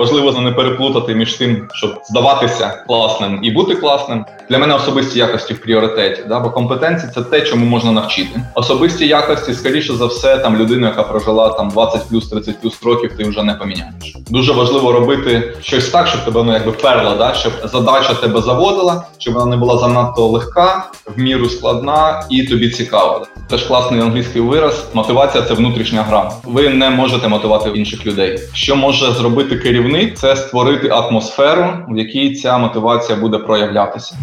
Важливо не переплутати між тим, щоб здаватися класним і бути класним. Для мене особисті якості в пріоритеті. Да? Бо компетенції це те, чому можна навчити. Особисті якості, скоріше за все, там людина, яка прожила там 20 плюс 30 плюс років, ти вже не поміняєш. Дуже важливо робити щось так, щоб тебе ну якби перла, да? щоб задача тебе заводила, щоб вона не була занадто легка, в міру складна і тобі цікава. Це ж класний англійський вираз. Мотивація це внутрішня гра. Ви не можете мотивувати інших людей. Що може зробити керівник, це створити атмосферу, в якій ця мотивація буде проявлятися.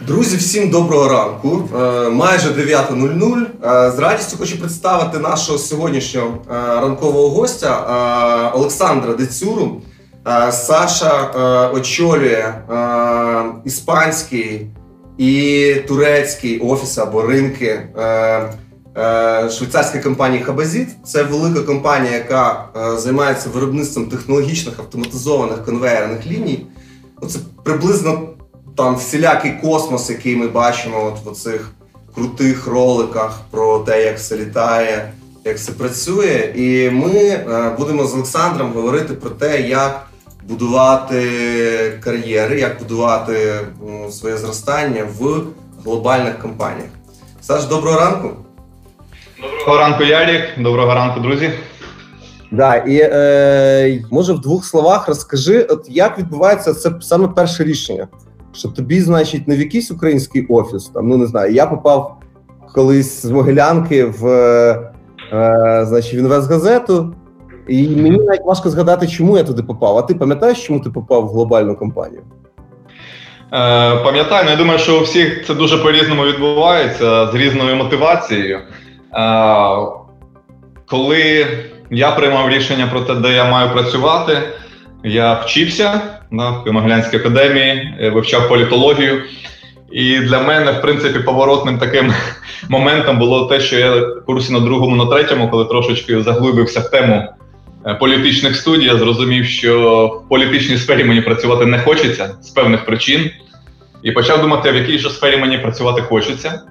Друзі, всім доброго ранку. Е, майже 9.00. Е, з радістю хочу представити нашого сьогоднішнього е, ранкового гостя Олександра Децюру. Саша очолює іспанський і турецький офіс або ринки е, е, швейцарської компанії Хабазіт. Це велика компанія, яка е, займається виробництвом технологічних автоматизованих конвейерних ліній. Це приблизно там всілякий космос, який ми бачимо от в оцих крутих роликах про те, як все літає, як все працює. І ми будемо з Олександром говорити про те, як будувати кар'єри, як будувати своє зростання в глобальних компаніях. Саш, доброго ранку. Доброго ранку, Ярік. Доброго ранку, друзі. Да, і е, може в двох словах розкажи, от як відбувається це саме перше рішення. Що тобі, значить, не в якийсь український офіс, там, ну не знаю, я попав колись з Могилянки в е, значить, в інвестгазету, і мені навіть важко згадати, чому я туди попав. А ти пам'ятаєш, чому ти попав в глобальну компанію? Е, пам'ятаю, ну, я думаю, що у всіх це дуже по-різному відбувається з різною мотивацією. Е, коли я приймав рішення про те, де я маю працювати, я вчився в Могилянській академії, е, вивчав політологію. І для мене, в принципі, поворотним таким моментом було те, що я в курсі на другому, на третьому, коли трошечки заглибився в тему політичних студій, я зрозумів, що в політичній сфері мені працювати не хочеться з певних причин. І почав думати, в якій же сфері мені працювати хочеться.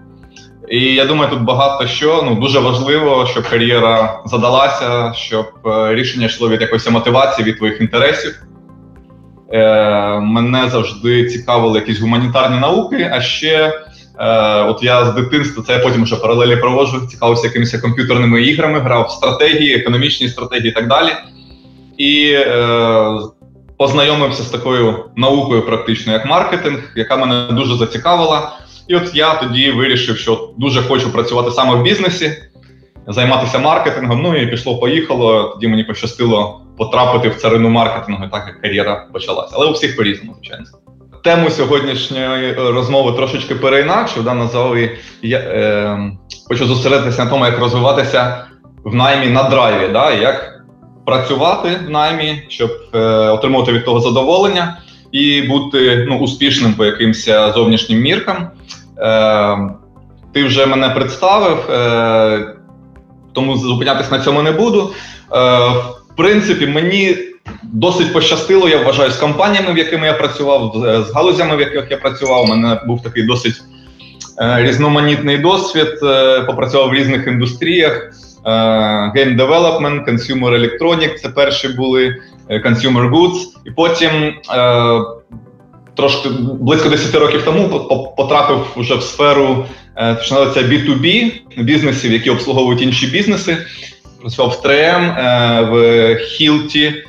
І я думаю, тут багато що ну дуже важливо, щоб кар'єра задалася, щоб е, рішення йшло від якоїсь мотивації, від твоїх інтересів. Е, Мене завжди цікавили якісь гуманітарні науки. А ще, е, от я з дитинства, це я потім вже паралелі проводжу, цікавився якимись комп'ютерними іграми, грав в стратегії, економічні стратегії і так далі. І е, познайомився з такою наукою, практично, як маркетинг, яка мене дуже зацікавила. І от я тоді вирішив, що дуже хочу працювати саме в бізнесі, займатися маркетингом. Ну і пішло-поїхало. Тоді мені пощастило потрапити в царину маркетингу, так як кар'єра почалася. Але у всіх по-різному, звичайно. Тему сьогоднішньої розмови трошечки переінакшу. Да, назвали я е, хочу зосередитися на тому, як розвиватися в наймі на драйві, да, як працювати в наймі, щоб е, отримувати від того задоволення і бути ну, успішним по якимось зовнішнім міркам. Е, Ти вже мене представив, е, тому зупинятися на цьому не буду. Е, В принципі, мені досить пощастило, я вважаю, з компаніями, в якими я працював, з, з галузями, в яких я працював. У мене був такий досить е, різноманітний досвід. Е, попрацював в різних індустріях. Е, Game Development, Consumer Electronic це перші були е, Consumer Goods. І потім е, трошки близько 10 років тому потрапив вже в сферу е, називається B2B бізнесів, які обслуговують інші бізнеси. Працював в 3M, е, в Hilti, е,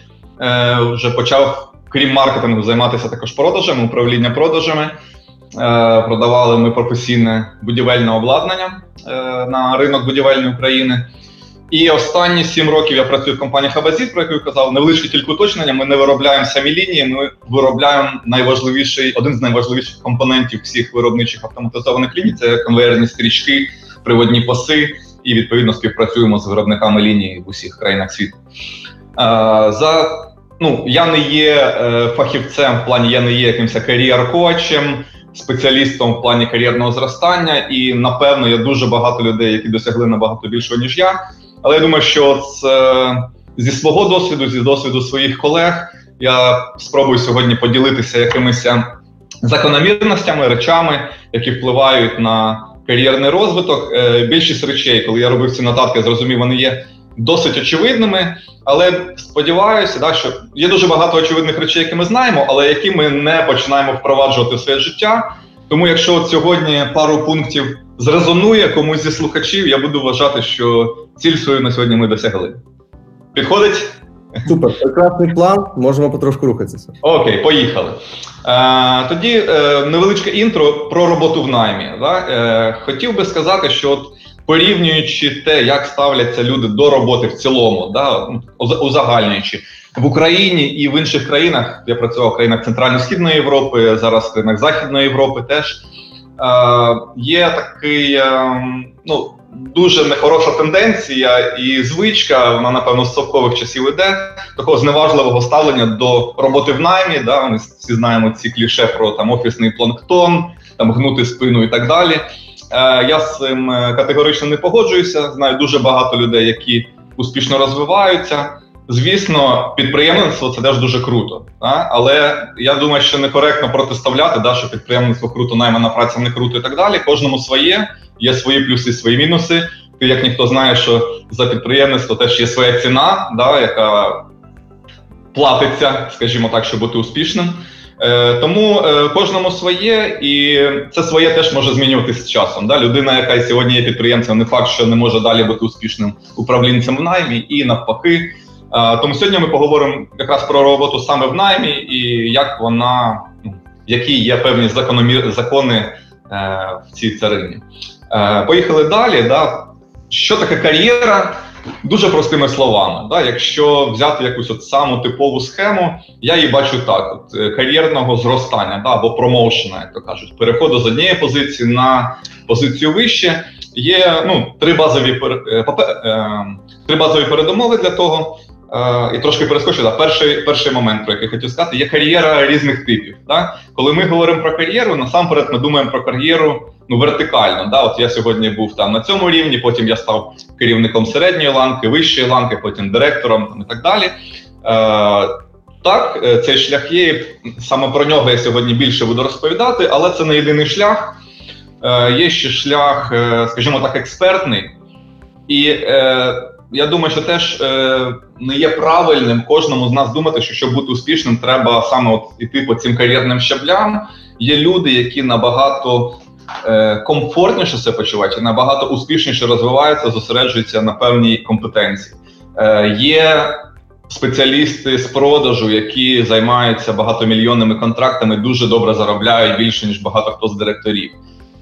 вже почав, крім маркетингу, займатися також продажами, управління продажами. Продавали ми професійне будівельне обладнання на ринок будівельної України. І останні сім років я працюю в компанії Хабазіт, про яку я казав, невеличке тільки уточнення. Ми не виробляємо самі лінії, ми виробляємо найважливіший, один з найважливіших компонентів всіх виробничих автоматизованих ліній це конвейерні стрічки, приводні паси, і відповідно співпрацюємо з виробниками лінії в усіх країнах світу. За ну я не є е, фахівцем в плані, я не є якимось кар'єр-коачем, спеціалістом в плані кар'єрного зростання, і напевно є дуже багато людей, які досягли набагато більшого ніж я. Але я думаю, що з, зі свого досвіду, зі досвіду своїх колег, я спробую сьогодні поділитися якимись закономірностями, речами, які впливають на кар'єрний розвиток. Е, більшість речей, коли я робив ці нотатки, зрозумів, вони є досить очевидними. Але сподіваюся, да, що є дуже багато очевидних речей, які ми знаємо, але які ми не починаємо впроваджувати в своє життя. Тому, якщо от сьогодні пару пунктів зрезонує комусь зі слухачів, я буду вважати, що ціль свою на сьогодні ми досягли. Підходить? Супер, прекрасний план. Можемо потрошку рухатися. Окей, поїхали. Е, Тоді е, невеличке інтро про роботу в наймі. Да? Е, Хотів би сказати, що от порівнюючи те, як ставляться люди до роботи в цілому, да, узагальнюючи в Україні і в інших країнах, я працював в країнах Центрально-Східної Європи, зараз в країнах Західної Європи теж е, є такий е, ну, дуже нехороша тенденція і звичка, вона, напевно, з совкових часів іде, такого зневажливого ставлення до роботи в наймі. Да, Ми всі знаємо ці кліше про там офісний планктон, там гнути спину і так далі. Е, я з цим е, категорично не погоджуюся. Знаю дуже багато людей, які успішно розвиваються. Звісно, підприємництво це теж дуже круто, да? але я думаю, що некоректно протиставляти, да, що підприємництво круто, наймана праця не круто і так далі. Кожному своє, є свої плюси, свої мінуси. Ти як ніхто знає, що за підприємництво теж є своя ціна, да, яка платиться, скажімо так, щоб бути успішним. Е, тому е, кожному своє, і це своє теж може змінюватися з часом. Да? Людина, яка сьогодні є підприємцем, не факт, що не може далі бути успішним управлінцем в наймі, і навпаки. Е, тому сьогодні ми поговоримо якраз про роботу саме в наймі і як вона, ну, які є певні закономір, закони в цій царині. Поїхали далі. Да? Що таке кар'єра? Дуже простими словами, Да? якщо взяти якусь от саму типову схему, я її бачу так: от, е, кар'єрного зростання да? або промоушена, як то кажуть, переходу з однієї позиції на позицію вище. Є ну, три базові е, е, три базові передумови для того. І трошки перескочу, да, перший перший момент, про який хотів сказати, є кар'єра різних типів. Да? Коли ми говоримо про кар'єру, насамперед ми думаємо про кар'єру ну, вертикально. Да? От Я сьогодні був там на цьому рівні, потім я став керівником середньої ланки, вищої ланки, потім директором там, і так далі. Е, Так, е, цей шлях є. Саме про нього я сьогодні більше буду розповідати, але це не єдиний шлях. Е, Є ще шлях, е, скажімо так, експертний. І е, я думаю, що теж е, не є правильним кожному з нас думати, що щоб бути успішним, треба саме от іти по цим кар'єрним щаблям. Є люди, які набагато комфортніше себе почувають набагато успішніше розвиваються, зосереджуються на певній компетенції. Е, є спеціалісти з продажу, які займаються багатомільйонними контрактами, дуже добре заробляють більше ніж багато хто з директорів.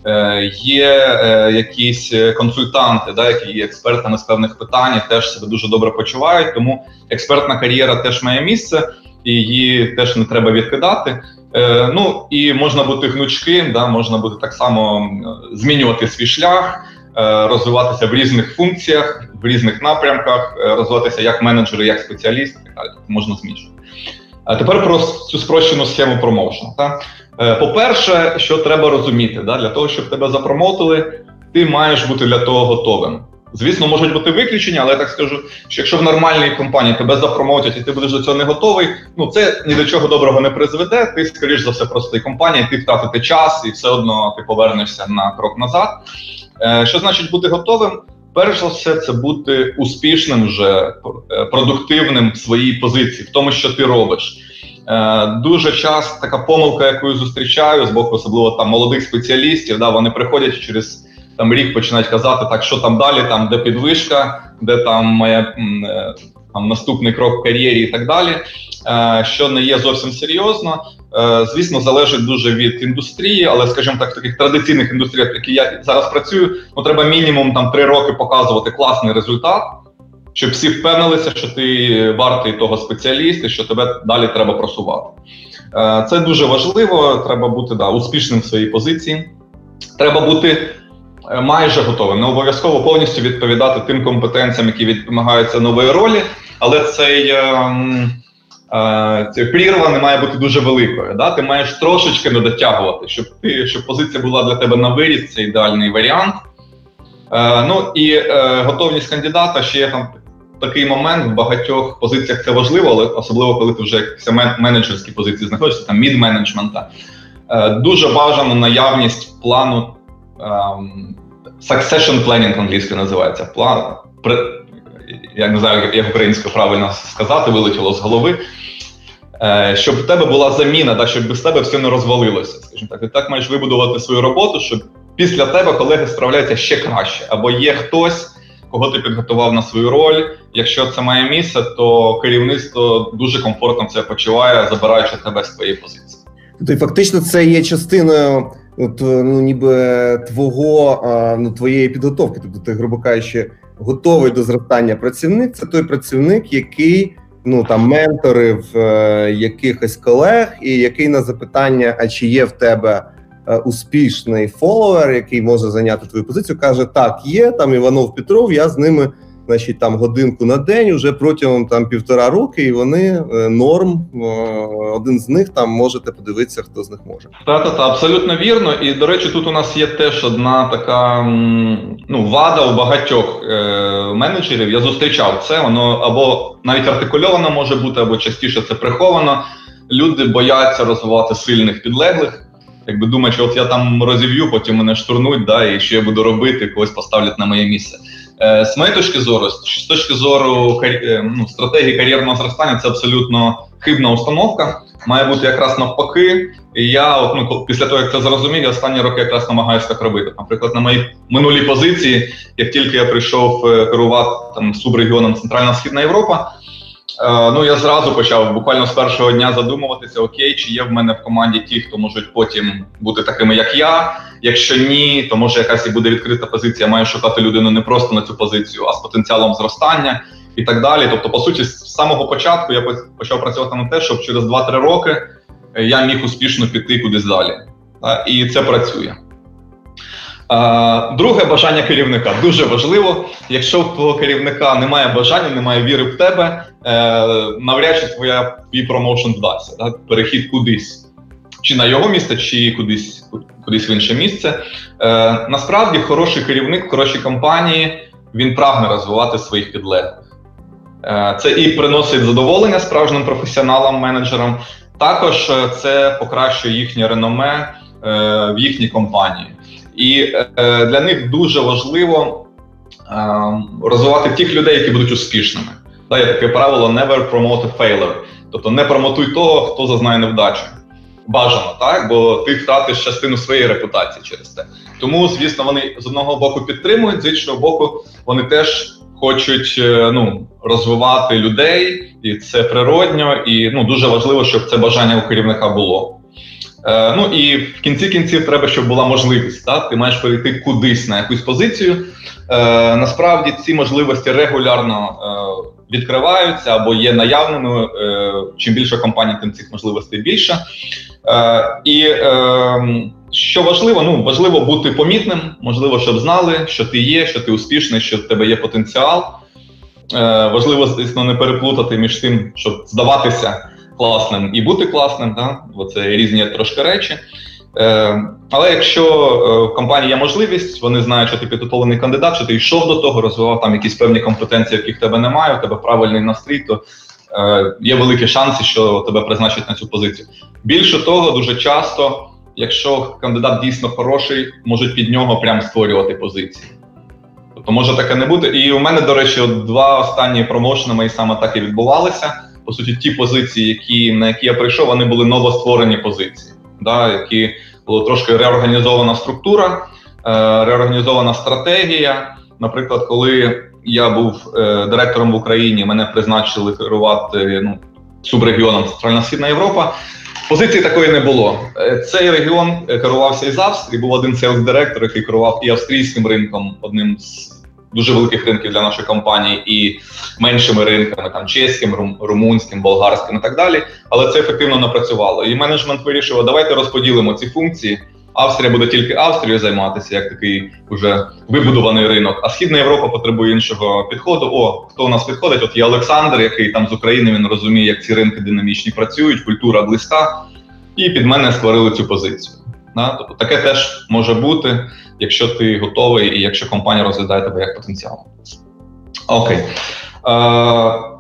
Е, є якісь консультанти, да, які є експертами з певних питань, теж себе дуже добре почувають. Тому експертна кар'єра теж має місце, і її теж не треба відкидати. Е, Ну і можна бути гнучким, да, можна бути так само змінювати свій шлях, е, розвиватися в різних функціях, в різних напрямках, е, розвиватися як менеджер, як спеціаліст, так далі. Тобто можна змінювати. А тепер про цю спрощену схему промоушену. Е, По-перше, що треба розуміти, да, для того, щоб тебе запромотили, ти маєш бути для того готовим. Звісно, можуть бути виключення, але я так скажу, що якщо в нормальній компанії тебе запромотять і ти будеш до цього не готовий, ну це ні до чого доброго не призведе. Ти, скоріш за все, просто і компанія, ти втратити час, і все одно ти повернешся на крок назад. Е, Що значить бути готовим? Перш за все, це бути успішним, вже е, продуктивним в своїй позиції, в тому, що ти робиш. Е, Дуже часто така помилка, яку я зустрічаю з боку, особливо там молодих спеціалістів, да, вони приходять через там рік починають казати, так що там далі, там де підвишка, де там моя е, там наступний крок в кар'єрі і так далі. Е, що не є зовсім серйозно. Е, звісно, залежить дуже від індустрії, але, скажімо так, в таких традиційних індустріях, які я зараз працюю, ну треба мінімум там три роки показувати класний результат, щоб всі впевнилися, що ти вартий того спеціаліста, що тебе далі треба просувати. Це дуже важливо. Треба бути да, успішним в своїй позиції. Треба бути майже готовим. Не обов'язково повністю відповідати тим компетенціям, які відмагаються нової ролі, але цей. Ем, е, Ця прірва не має бути дуже великою. Да? Ти маєш трошечки не дотягувати, щоб ти щоб позиція була для тебе на виріс, це ідеальний варіант. Е, Ну і е, готовність кандидата ще є там такий момент в багатьох позиціях це важливо, але особливо коли ти вже в менеджерській позиції знаходишся, там мід менеджмента. Е, Дуже бажано наявність плану ем, succession planning англійською називається. План, я не знаю, як українською правильно сказати, вилетіло з голови. Е, щоб в тебе була заміна, так, щоб без тебе все не розвалилося. Скажімо так, ти так маєш вибудувати свою роботу, щоб після тебе колеги справляються ще краще. Або є хтось, кого ти підготував на свою роль. Якщо це має місце, то керівництво дуже комфортно це почуває, забираючи тебе з твоєї позиції. Тобто фактично це є частиною от, ну, ніби твого ну, твоєї підготовки. Тобто, ти, грубо кажучи, готовий до зростання працівник. Це той працівник, який ну там менторив е, якихось колег, і який на запитання, а чи є в тебе е, успішний фоловер, який може зайняти твою позицію, каже: Так, є там Іванов Петров, я з ними значить там годинку на день уже протягом там півтора роки, і вони е, норм. Е, один з них там можете подивитися, хто з них може. Та та та абсолютно вірно. І до речі, тут у нас є теж одна така ну вада у багатьох е- менеджерів. Я зустрічав це. Воно або навіть артикульовано може бути, або частіше це приховано. Люди бояться розвивати сильних підлеглих. Якби думають, що от я там розів'ю, потім мене штурнуть, да, і що я буду робити, когось поставлять на моє місце. Е, з моєї точки зору, з точки зору е, ну, стратегії кар'єрного зростання, це абсолютно хибна установка. Має бути якраз навпаки. І я, ну, після того, як це зрозумів, я останні роки якраз намагаюся так робити. Наприклад, на моїй минулій позиції, як тільки я прийшов е, керувати там субрегіоном Центральна Східна Європа, ну я зразу почав буквально з першого дня задумуватися: окей, чи є в мене в команді ті, хто можуть потім бути такими, як я. Якщо ні, то може якась і буде відкрита позиція. Маю шукати людину не просто на цю позицію, а з потенціалом зростання і так далі. Тобто, по суті, з самого початку я почав працювати на те, щоб через 2-3 роки я міг успішно піти кудись далі. І це працює. Друге бажання керівника дуже важливо. Якщо в твого керівника немає бажання, немає віри в тебе, е, навряд чи твоя твій промоушен вдасться. Да? Перехід кудись, чи на його місце, чи кудись кудись в інше місце. Е, насправді, хороший керівник хорошій компанії він прагне розвивати своїх підлеглих. Е, це і приносить задоволення справжнім професіоналам, менеджерам. Також це покращує їхнє реноме в їхній компанії. І е, для них дуже важливо е, розвивати тих людей, які будуть успішними. Да, Є таке правило never promote a failure. Тобто не промотуй того, хто зазнає невдачу. Бажано, так? Бо ти втратиш частину своєї репутації через це. Тому, звісно, вони з одного боку підтримують, з іншого боку, вони теж хочуть е, ну, розвивати людей, і це природньо, і ну, дуже важливо, щоб це бажання у керівника було. Е, ну і в кінці кінців треба, щоб була можливість. Так? Ти маєш перейти кудись на якусь позицію. Е, Насправді ці можливості регулярно е, відкриваються або є наявними. Е, Чим більше компаній, тим цих можливостей більше. Е, І е, що важливо, ну важливо бути помітним, можливо, щоб знали, що ти є, що ти успішний, що в тебе є потенціал. Е, Важливо, звісно, не переплутати між тим, щоб здаватися класним і бути класним, да? бо це різні трошки речі. Е, Але якщо е, в компанії є можливість, вони знають, що ти підготовлений кандидат, що ти йшов до того, розвивав там якісь певні компетенції, яких тебе немає, у тебе правильний настрій, то е, є великі шанси, що тебе призначать на цю позицію. Більше того, дуже часто, якщо кандидат дійсно хороший, можуть під нього прямо створювати позиції. Тобто може таке не бути. І у мене, до речі, два останні промоушени мої саме так і відбувалися по суті, ті позиції, які на які я прийшов, вони були новостворені позиції, да, які була трошки реорганізована структура, е, реорганізована стратегія. Наприклад, коли я був е, директором в Україні, мене призначили керувати ну, субрегіоном Центральна Східна Європа. Позиції такої не було. Е, цей регіон е, керувався із Австрії. Був один селс директор, який керував і австрійським ринком, одним з дуже великих ринків для нашої компанії і меншими ринками, там чеським, рум, румунським, болгарським і так далі. Але це ефективно напрацювало. І менеджмент вирішив, давайте розподілимо ці функції. Австрія буде тільки Австрією займатися, як такий вже вибудований ринок. А Східна Європа потребує іншого підходу. О, хто у нас підходить? От є Олександр, який там з України він розуміє, як ці ринки динамічні працюють, культура близька, і під мене створили цю позицію. Тобто таке теж може бути якщо ти готовий і якщо компанія розглядає тебе як потенціал. Окей. Е,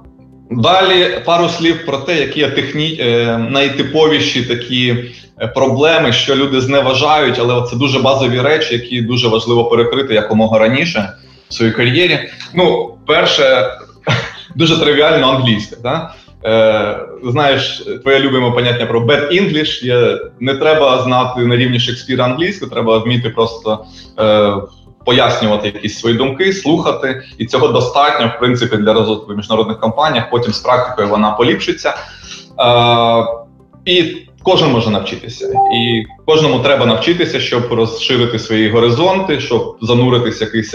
Далі пару слів про те, які є техні... Е, найтиповіші такі е, проблеми, що люди зневажають, але це дуже базові речі, які дуже важливо перекрити якомога раніше в своїй кар'єрі. Ну, перше, дуже тривіально англійське. Да? Е, Знаєш, твоє любиме поняття про bad English є. Не треба знати на рівні Шекспіра англійську, треба вміти просто. Е, пояснювати якісь свої думки, слухати, і цього достатньо в принципі для розвитку в міжнародних компаніях. Потім з практикою вона поліпшиться. Е, І кожен може навчитися, і кожному треба навчитися, щоб розширити свої горизонти, щоб зануритися якийсь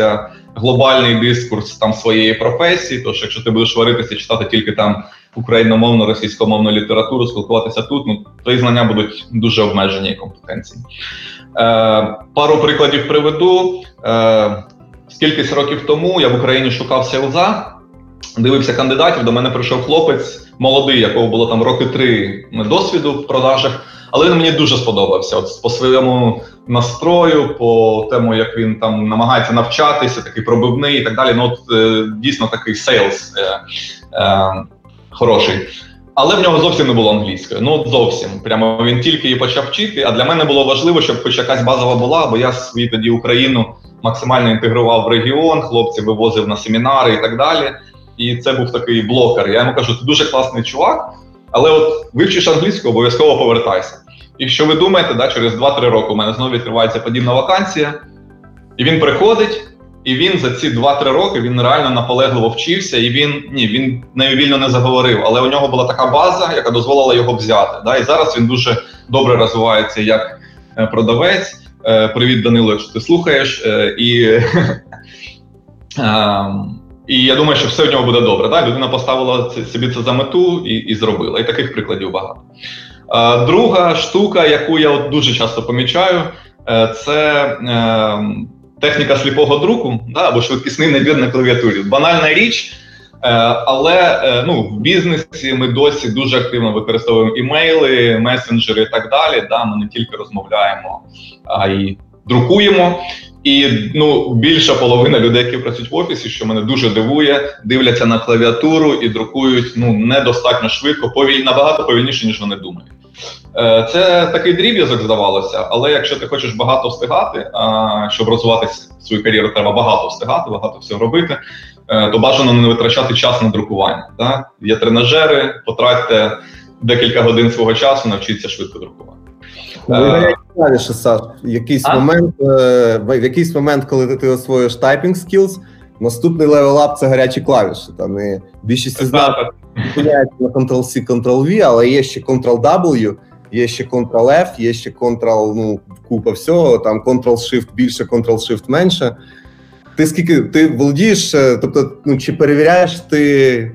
глобальний дискурс там своєї професії. Тож, якщо ти будеш варитися, читати тільки там україномовну, російськомовну літературу, спілкуватися тут, ну твої знання будуть дуже обмежені і компетенції. Е, Пару прикладів приведу. Е, Скількись років тому я в Україні шукав селза, дивився кандидатів. До мене прийшов хлопець молодий, якого було там роки три досвіду в продажах. Але він мені дуже сподобався. От по своєму настрою, по тому, як він там намагається навчатися, такий пробивний і так далі. Ну от е, дійсно такий сейлс е, е, хороший. Але в нього зовсім не було англійської. Ну зовсім. Прямо він тільки її почав вчити. А для мене було важливо, щоб хоч якась базова була, бо я свою тоді Україну максимально інтегрував в регіон, хлопців вивозив на семінари і так далі. І це був такий блокер. Я йому кажу, ти дуже класний чувак, але от вивчиш англійську, обов'язково повертайся. І що ви думаєте, да, через 2-3 роки у мене знову відкривається подібна вакансія, і він приходить. І він за ці 2-3 роки він реально наполегливо вчився, і він ні, він нею вільно не заговорив. Але у нього була така база, яка дозволила його взяти. Да? І зараз він дуже добре розвивається як е, продавець. Е, привіт, Данило, якщо ти слухаєш. Е, і ем, і я думаю, що все в нього буде добре. Да? Людина поставила собі це за мету і і зробила. І таких прикладів багато. Друга штука, яку я от дуже часто помічаю, це ем, техніка сліпого друку да, або швидкісний набір на клавіатурі. Банальна річ, е, але е, ну, в бізнесі ми досі дуже активно використовуємо імейли, месенджери і так далі. Да, Ми не тільки розмовляємо, а й друкуємо. І ну більша половина людей, які працюють в офісі, що мене дуже дивує, дивляться на клавіатуру і друкують ну недостатньо швидко, повіль набагато повільніше ніж вони думають. Е, це такий дріб'язок здавалося, але якщо ти хочеш багато встигати, а щоб розвивати свою кар'єру, треба багато встигати, багато всього робити, е, то бажано не витрачати час на друкування. Так? Є тренажери, потратьте декілька годин свого часу, навчіться швидко друкувати. Виглядає Саш. В якийсь а? момент, е, в якийсь момент, коли ти, освоїш typing skills, наступний level up це гарячі клавіші. Там і більшість з нас на Ctrl-C, Ctrl-V, але є ще Ctrl-W, є ще Ctrl-F, є ще Ctrl, ну, купа всього, там Ctrl-Shift більше, Ctrl-Shift менше. Ти скільки ти володієш, е, тобто, ну чи перевіряєш ти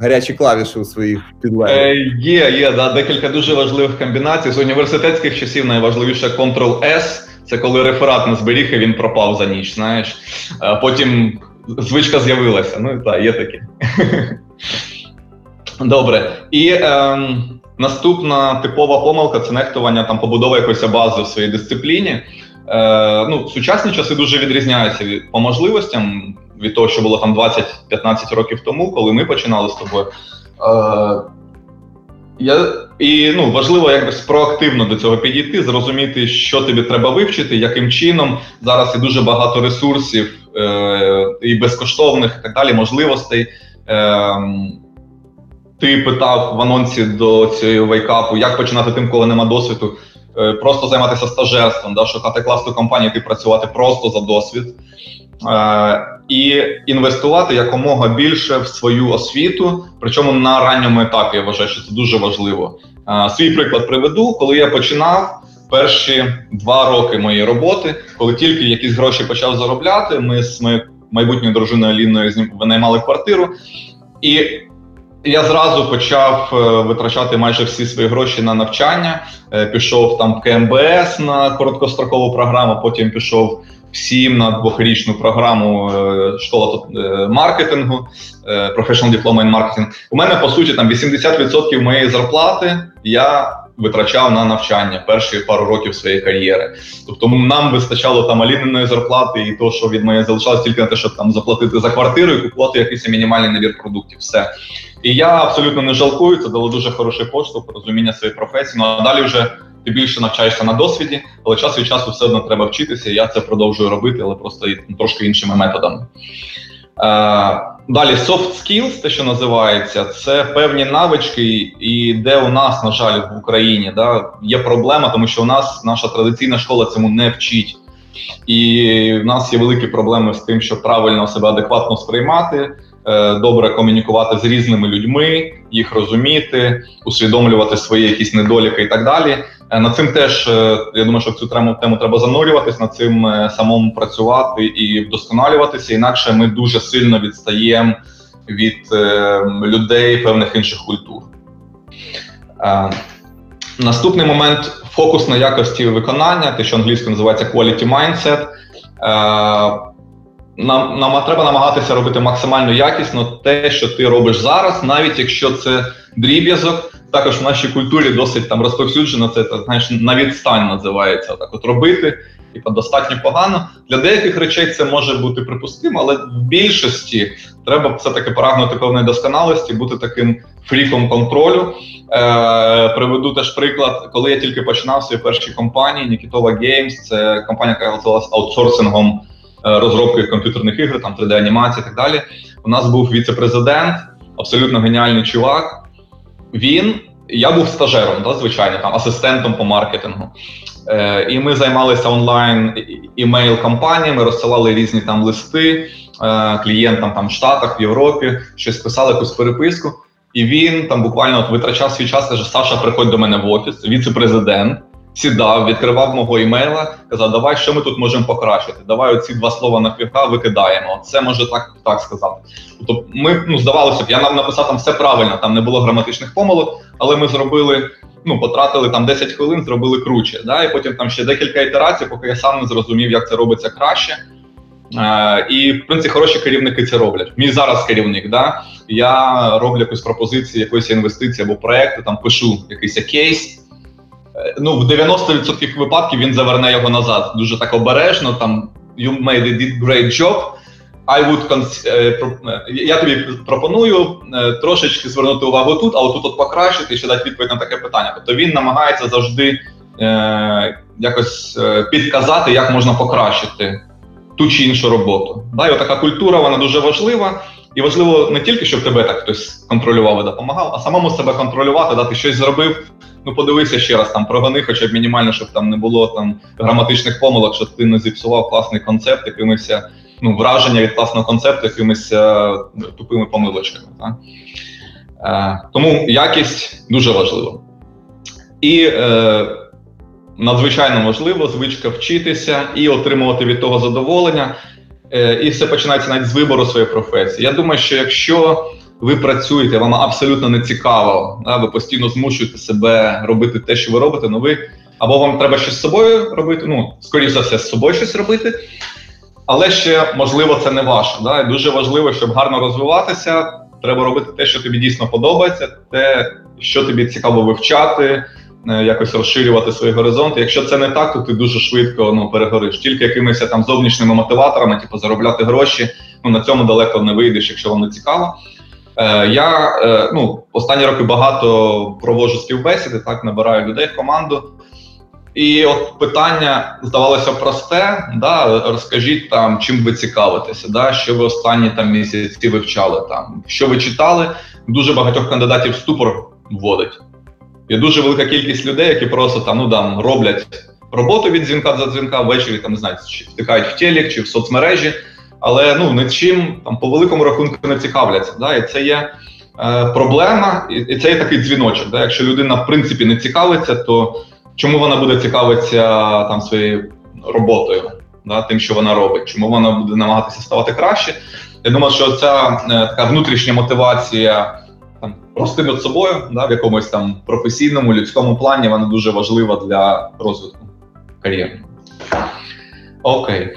гарячі клавіші у своїх підлегах? Е, Є, є, да, декілька дуже важливих комбінацій. З університетських часів найважливіше Ctrl-S. Це коли реферат не зберіг і він пропав за ніч. Знаєш, потім звичка з'явилася. Ну так, є таке. Добре. І ем, наступна типова помилка це нехтування там побудова якоїсь бази в своїй дисципліні. Е, ну, Сучасні часи дуже відрізняються від, по можливостям від того, що було там 20-15 років тому, коли ми починали з тобою. Е, я, І ну, важливо якось проактивно до цього підійти, зрозуміти, що тобі треба вивчити, яким чином. Зараз є дуже багато ресурсів е, і безкоштовних і так далі, можливостей. Е, ти питав в анонсі до цієї вейкапу, як починати тим, коли нема досвіду. Е, просто займатися стажерством, да, шукати класну компанію, і працювати просто за досвід. Е, і інвестувати якомога більше в свою освіту, причому на ранньому етапі я вважаю, що це дуже важливо. Е, свій приклад приведу, коли я починав перші два роки моєї роботи, коли тільки якісь гроші почав заробляти, ми з моєю майбутньою дружиною Аліною винаймали квартиру, і я зразу почав е, витрачати майже всі свої гроші на навчання. Пішов там в КМБС на короткострокову програму, потім пішов всім на двохрічну програму е, школа е, маркетингу, е, Professional Diploma in Marketing. У мене по суті там 80% моєї зарплати я витрачав на навчання перші пару років своєї кар'єри. Тобто нам вистачало там аліненої зарплати і то, що від моєї залишалось тільки на те, щоб там заплатити за квартиру і купувати якийсь мінімальний набір продуктів. Все. І я абсолютно не жалкую, це дало дуже хороший поштовх, розуміння своєї професії. Ну а далі вже ти більше навчаєшся на досвіді, але час від часу все одно треба вчитися. Я це продовжую робити, але просто трошки іншими методами. Е, Далі soft skills, те, що називається, це певні навички, і де у нас, на жаль, в Україні да, є проблема, тому що у нас наша традиційна школа цьому не вчить. І в нас є великі проблеми з тим, щоб правильно себе адекватно сприймати, е, добре комунікувати з різними людьми, їх розуміти, усвідомлювати свої якісь недоліки і так далі. Е, над цим теж е, я думаю, що в цю тему тему треба занурюватись, над цим е, самому працювати і вдосконалюватися. Інакше ми дуже сильно відстаємо від людей певних інших культур. Наступний момент фокус на якості виконання, те, що англійською називається quality mindset. Нам, нам треба намагатися робити максимально якісно те, що ти робиш зараз, навіть якщо це дріб'язок. Також в нашій культурі досить там розповсюджено це знаєш, на відстань називається так. От робити, типу, достатньо погано. Для деяких речей це може бути припустимо, але в більшості треба все-таки прагнути певної досконалості, бути таким фріком контролю. Е, Приведу теж приклад, коли я тільки починав свої перші компанії, Нікітова Games, це компанія, яка готувалася аутсорсингом е, розробки комп'ютерних ігор, там 3D-анімації і так далі. У нас був віце-президент, абсолютно геніальний чувак. Він, я був стажером, да, звичайно, там асистентом по маркетингу. Е, І ми займалися онлайн імейл кампаніями, розсилали різні там листи е, клієнтам там в Штатах, в Європі, щось писали якусь переписку. І він там буквально от витрачав свій час, каже: Саша, приходь до мене в офіс, віце-президент. Сідав, відкривав мого імейла, казав, давай, що ми тут можемо покращити. Давай оці два слова на фіга викидаємо. Це може так так сказати. Тобто, ми ну здавалося б, я нам написав там все правильно, там не було граматичних помилок, але ми зробили, ну потратили там 10 хвилин, зробили круче. Да? І потім там ще декілька ітерацій, поки я сам не зрозумів, як це робиться краще. Е, І в принципі хороші керівники це роблять. Мій зараз керівник. Да? Я роблю якусь пропозицію, якоїсь інвестиції або проекту, там пишу якийсь кейс. Ну, в 90% випадків він заверне його назад. Дуже так обережно. Там you made a great job. I would cons- Я тобі пропоную трошечки звернути увагу тут, а отут от покращити і ще дати відповідь на таке питання. Тобто він намагається завжди е, якось підказати, як можна покращити ту чи іншу роботу. Да, і така культура вона дуже важлива. І важливо не тільки, щоб тебе так хтось контролював і допомагав, а самому себе контролювати, да, ти щось зробив. Ну, подивися ще раз там прогони, хоча б мінімально, щоб там не було там граматичних помилок, щоб ти не зіпсував класний концепт, якимось ну, враження від класного концепту, якимись е, тупими помилочками. Так? Е, тому якість дуже важлива. І е, надзвичайно важливо звичка вчитися і отримувати від того задоволення. Е, і все починається навіть з вибору своєї професії. Я думаю, що якщо ви працюєте, вам абсолютно не цікаво, да, ви постійно змушуєте себе робити те, що ви робите, ну ви або вам треба щось з собою робити, ну, скоріше за все, з собою щось робити, але ще, можливо, це не ваше. Да? Дуже важливо, щоб гарно розвиватися, треба робити те, що тобі дійсно подобається, те, що тобі цікаво вивчати, е, якось розширювати свої горизонти. Якщо це не так, то ти дуже швидко ну, перегориш. Тільки якимись там зовнішніми мотиваторами, типу заробляти гроші, ну на цьому далеко не вийдеш, якщо вам не цікаво. Е, я е, ну, останні роки багато проводжу співбесіди, так набираю людей в команду. І от питання здавалося просте. да, Розкажіть там, чим ви цікавитеся, да, що ви останні там місяці вивчали, там, що ви читали. Дуже багатьох кандидатів ступор вводить. Є дуже велика кількість людей, які просто там ну там роблять роботу від дзвінка до дзвінка, ввечері там не знаю, чи втикають в телек чи в соцмережі але ну нічим там по великому рахунку не цікавляться. Да? І це є е, проблема, і, це є такий дзвіночок. Да? Якщо людина в принципі не цікавиться, то чому вона буде цікавитися там своєю роботою, да? тим, що вона робить, чому вона буде намагатися ставати краще? Я думаю, що ця е, така внутрішня мотивація там прости над собою, да, в якомусь там професійному людському плані вона дуже важлива для розвитку кар'єри. Окей.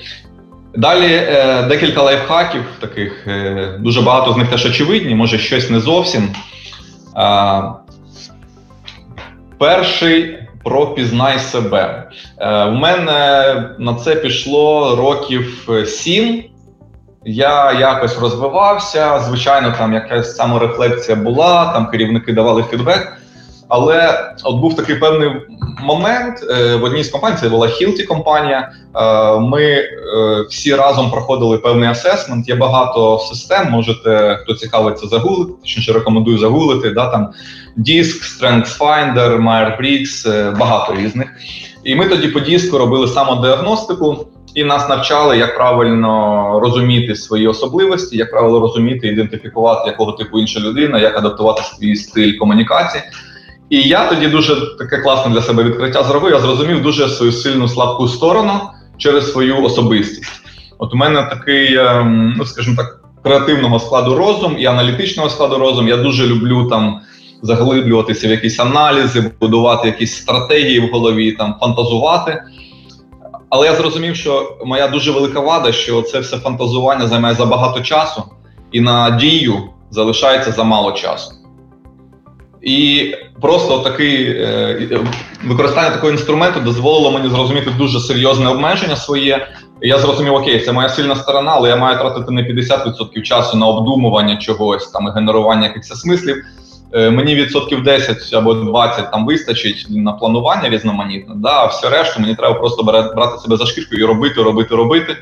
Далі е, декілька лайфхаків таких, е, дуже багато з них теж очевидні, може щось не зовсім. Е, перший про пізнай себе. Е, У мене на це пішло років сім. Я якось розвивався. Звичайно, там якась саморефлексія була, там керівники давали фідбек. Але от був такий певний момент е, в одній з компаній, це була Hilti компанія. Е, ми е, всі разом проходили певний асесмент. Є багато систем. Можете, хто цікавиться, загуглити, точніше рекомендую загуглити. Да, там Disk, StrengthsFinder, Myers-Briggs, багато різних. І ми тоді по диску робили самодіагностику. І нас навчали, як правильно розуміти свої особливості, як правильно розуміти, ідентифікувати, якого типу інша людина, як адаптувати свій стиль комунікації. І я тоді дуже таке класне для себе відкриття зробив. Я зрозумів дуже свою сильну слабку сторону через свою особистість. От у мене такий, ем, ну скажімо так, креативного складу розум і аналітичного складу розум. Я дуже люблю там заглиблюватися в якісь аналізи, будувати якісь стратегії в голові, там фантазувати. Але я зрозумів, що моя дуже велика вада, що це все фантазування займає забагато часу, і на дію залишається замало часу. І просто такий е, використання такого інструменту дозволило мені зрозуміти дуже серйозне обмеження своє. Я зрозумів, окей, це моя сильна сторона, але я маю тратити не 50% часу на обдумування чогось там і генерування якихось смислів. Е, мені відсотків 10 або 20 там вистачить на планування різноманітне. Да, а все решту мені треба просто брати себе за шкірку і робити, робити, робити.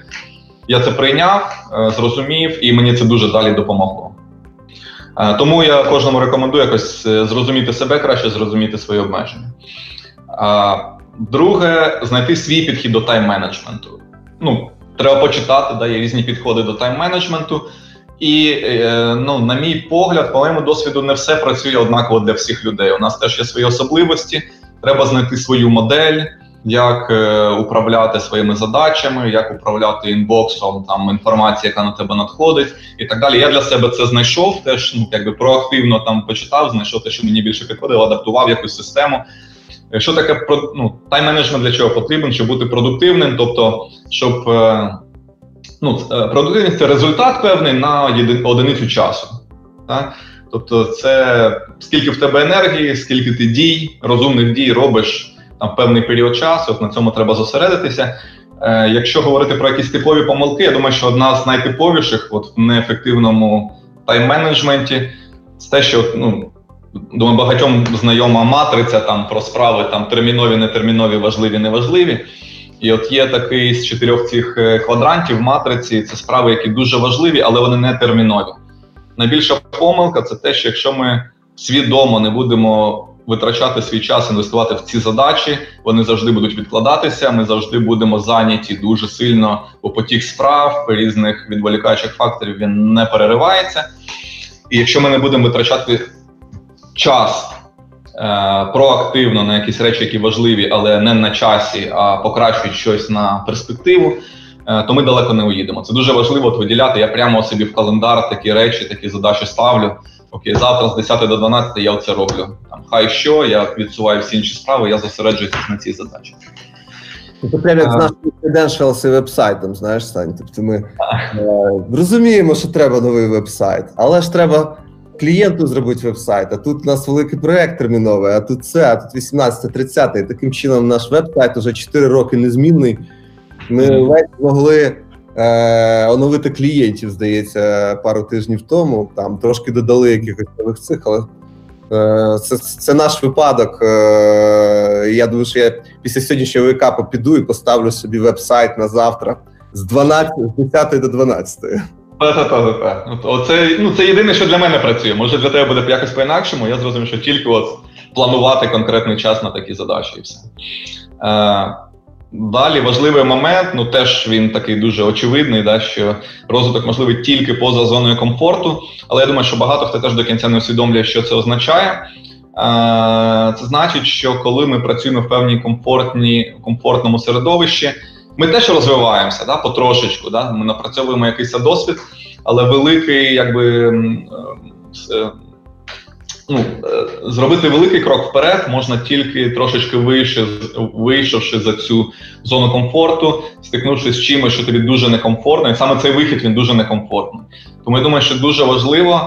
Я це прийняв, е, зрозумів, і мені це дуже далі допомогло. Е, тому я кожному рекомендую якось зрозуміти себе краще, зрозуміти свої обмеження. Друге, знайти свій підхід до тайм-менеджменту. Ну, треба почитати, да, є різні підходи до тайм-менеджменту. І е, ну, на мій погляд, по моєму досвіду, не все працює однаково для всіх людей. У нас теж є свої особливості. Треба знайти свою модель, як е, управляти своїми задачами, як управляти інбоксом там інформації, яка на тебе надходить, і так далі. Я для себе це знайшов. Теж ну якби проактивно там почитав, знайшов те, що мені більше підходило, адаптував якусь систему. Що таке ну, тайм-менеджмент для чого потрібен, щоб бути продуктивним, тобто щоб. Е, ну, е, продуктивність це результат певний на одиницю часу. Так? Тобто, це скільки в тебе енергії, скільки ти дій, розумних дій робиш там певний період часу, на цьому треба зосередитися. Е, Якщо говорити про якісь типові помилки, я думаю, що одна з найтиповіших от в неефективному тайм-менеджменті це те, що ну, думаю, багатьом знайома матриця там про справи там термінові, нетермінові, важливі, неважливі. І от є такий з чотирьох цих е, квадрантів матриці. Це справи, які дуже важливі, але вони не термінові. Найбільша помилка це те, що якщо ми свідомо не будемо витрачати свій час, інвестувати в ці задачі, вони завжди будуть відкладатися. Ми завжди будемо зайняті дуже сильно у потік справ, різних відволікаючих факторів він не переривається. І якщо ми не будемо витрачати час Е, проактивно на якісь речі, які важливі, але не на часі, а покращують щось на перспективу, е, то ми далеко не уїдемо. Це дуже важливо от виділяти. Я прямо собі в календар такі речі, такі задачі ставлю. Окей, завтра з 10 до 12 я це роблю. Там хай що, я відсуваю всі інші справи, я зосереджуюся на цій задачі. Це прямо як з нашим credentials і вебсайтом, знаєш, Сань. Тобто ми е, розуміємо, що треба новий вебсайт, але ж треба клієнту зробити веб-сайт, а тут у нас великий проект терміновий, а тут це, а тут 18-30. І таким чином наш веб-сайт уже 4 роки незмінний. Ми ледь змогли е, оновити клієнтів, здається, пару тижнів тому. Там трошки додали якихось нових цих, але е, це це наш випадок. Е, Я думаю, що я після сьогоднішнього вейкапу піду і поставлю собі веб-сайт на завтра з 12, з 10 до 12. Та-та-та-та. Оце ну, це єдине, що для мене працює. Може для тебе буде якось по-інакшому. Я зрозумів, що тільки от планувати конкретний час на такі задачі і все. Е, Далі важливий момент, ну теж він такий дуже очевидний, да, що розвиток можливий тільки поза зоною комфорту. Але я думаю, що багато хто теж до кінця не усвідомлює, що це означає. Це значить, що коли ми працюємо в певній комфортній комфортному середовищі. Ми теж розвиваємося да, потрошечку, да, ми напрацьовуємо якийсь досвід, але великий, якби ну, е, зробити великий крок вперед можна тільки трошечки вище, вийшовши за цю зону комфорту, стикнувшись з чимось, що тобі дуже некомфортно, і саме цей вихід він дуже некомфортний. Тому я думаю, що дуже важливо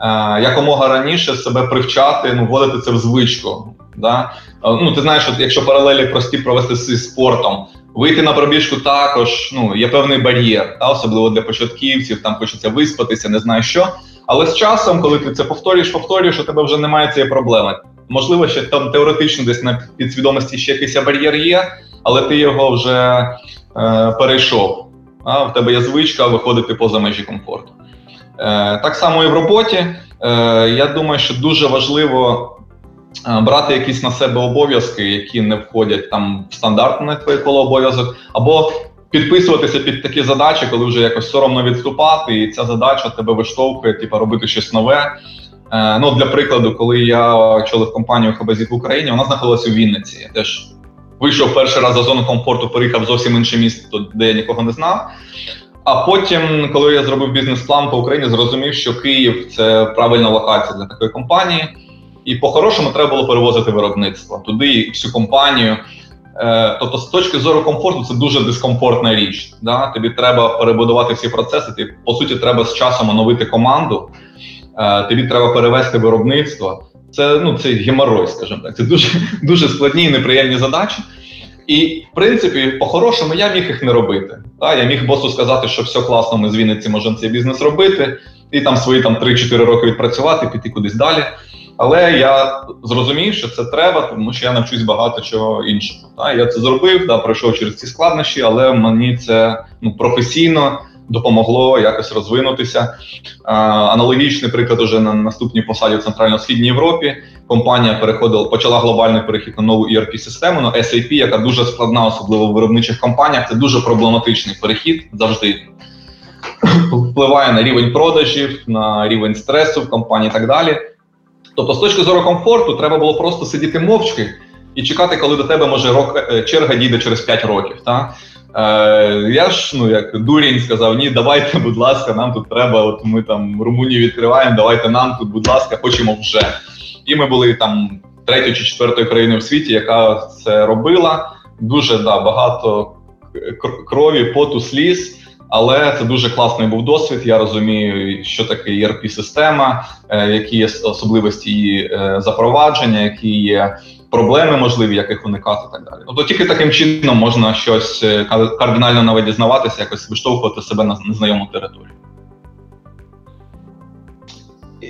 е, якомога раніше себе привчати, ну, вводити це в звичку. Да? Ну, Ти знаєш, от якщо паралелі прості провести зі спортом, вийти на пробіжку також ну, є певний бар'єр, да? особливо для початківців, там хочеться виспатися, не знаю що. Але з часом, коли ти це повторюєш, повторюєш, у тебе вже немає цієї проблеми. Можливо, ще там теоретично десь на підсвідомості ще якийсь бар'єр є, але ти його вже е, перейшов. А в тебе є звичка виходити поза межі комфорту. Е, Так само і в роботі. Е, Я думаю, що дуже важливо е, брати якісь на себе обов'язки, які не входять там в стандартне твоє коло обов'язок, або підписуватися під такі задачі, коли вже якось соромно відступати, і ця задача тебе виштовхує, типу, робити щось нове. Е, Ну, для прикладу, коли я очолив компанію Хабазіт в Україні, вона знаходилася у Вінниці. Я теж вийшов перший раз за зону комфорту, переїхав зовсім інше місто, де я нікого не знав. А потім, коли я зробив бізнес-план по Україні, зрозумів, що Київ це правильна локація для такої компанії, і по-хорошому треба було перевозити виробництво туди всю компанію. Е, тобто, з точки зору комфорту, це дуже дискомфортна річ. Да? Тобі треба перебудувати всі процеси. Ти по суті треба з часом оновити команду. Е, тобі треба перевести виробництво. Це ну це геморрой, скажімо так. Це дуже дуже складні і неприємні задачі. І в принципі, по-хорошому, я міг їх не робити. Та, Я міг босу сказати, що все класно, ми з Вінниці можемо цей бізнес робити, і там свої там 3-4 роки відпрацювати, піти кудись далі. Але я зрозумів, що це треба, тому що я навчусь багато чого іншого. Та, Я це зробив, да, пройшов через ці складнощі, але мені це ну, професійно допомогло якось розвинутися. А, Аналогічний приклад уже на наступній посаді в Центрально-Східній Європі. Компанія переходила, почала глобальний перехід на нову erp систему на SAP, яка дуже складна, особливо в виробничих компаніях. Це дуже проблематичний перехід завжди. Впливає на рівень продажів, на рівень стресу в компанії і так далі. Тобто, з точки зору комфорту, треба було просто сидіти мовчки і чекати, коли до тебе може рок е, черга дійде через 5 років. Та? Е, Я ж ну як дурінь сказав: ні, давайте, будь ласка, нам тут треба. От ми там Румунію відкриваємо, давайте нам тут, будь ласка, хочемо вже. І ми були там третьою чи четвертою країною в світі, яка це робила. Дуже да, багато крові, поту, сліз. Але це дуже класний був досвід. Я розумію, що таке erp система е, які є особливості її е, запровадження, які є проблеми можливі, яких уникати і так далі. Тобто тільки таким чином можна щось е, кардинально нове дізнаватися, якось виштовхувати себе на незнайому територію.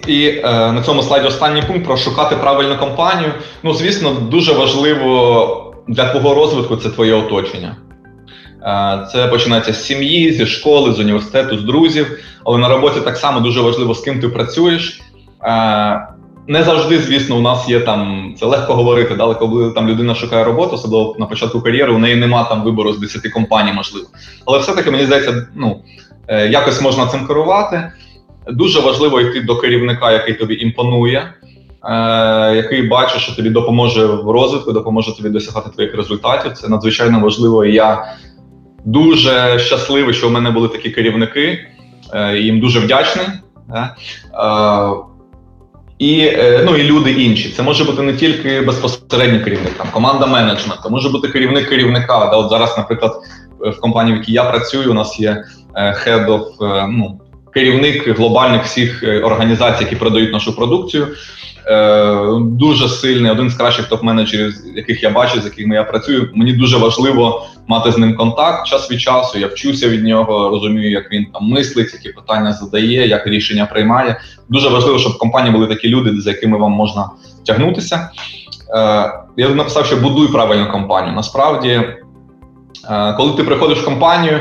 І е, на цьому слайді останній пункт про шукати правильну компанію. Ну, звісно, дуже важливо для твого розвитку це твоє оточення. Е, це починається з сім'ї, зі школи, з університету, з друзів. Але на роботі так само дуже важливо, з ким ти працюєш. Е, не завжди, звісно, у нас є там це легко говорити, да, але коли там людина шукає роботу, особливо на початку кар'єри, у неї нема там вибору з 10 компаній, можливо. Але все-таки мені здається, ну е, якось можна цим керувати. Дуже важливо йти до керівника, який тобі імпонує, який бачить, що тобі допоможе в розвитку, допоможе тобі досягати твоїх результатів. Це надзвичайно важливо. І я дуже щасливий, що у мене були такі керівники, е, їм дуже вдячний. Е, і е, ну і люди інші. Це може бути не тільки безпосередній керівник, там команда менеджменту, може бути керівник керівника. Да, От зараз, наприклад, в компанії, в якій я працюю, у нас є head of, ну, керівник глобальних всіх організацій, які продають нашу продукцію. Е, дуже сильний, один з кращих топ-менеджерів, яких я бачу, з якими я працюю. Мені дуже важливо мати з ним контакт час від часу. Я вчуся від нього, розумію, як він там мислить, які питання задає, як рішення приймає. Дуже важливо, щоб в компанії були такі люди, за якими вам можна тягнутися. Е, я написав, що будуй правильну компанію. Насправді, е, коли ти приходиш в компанію,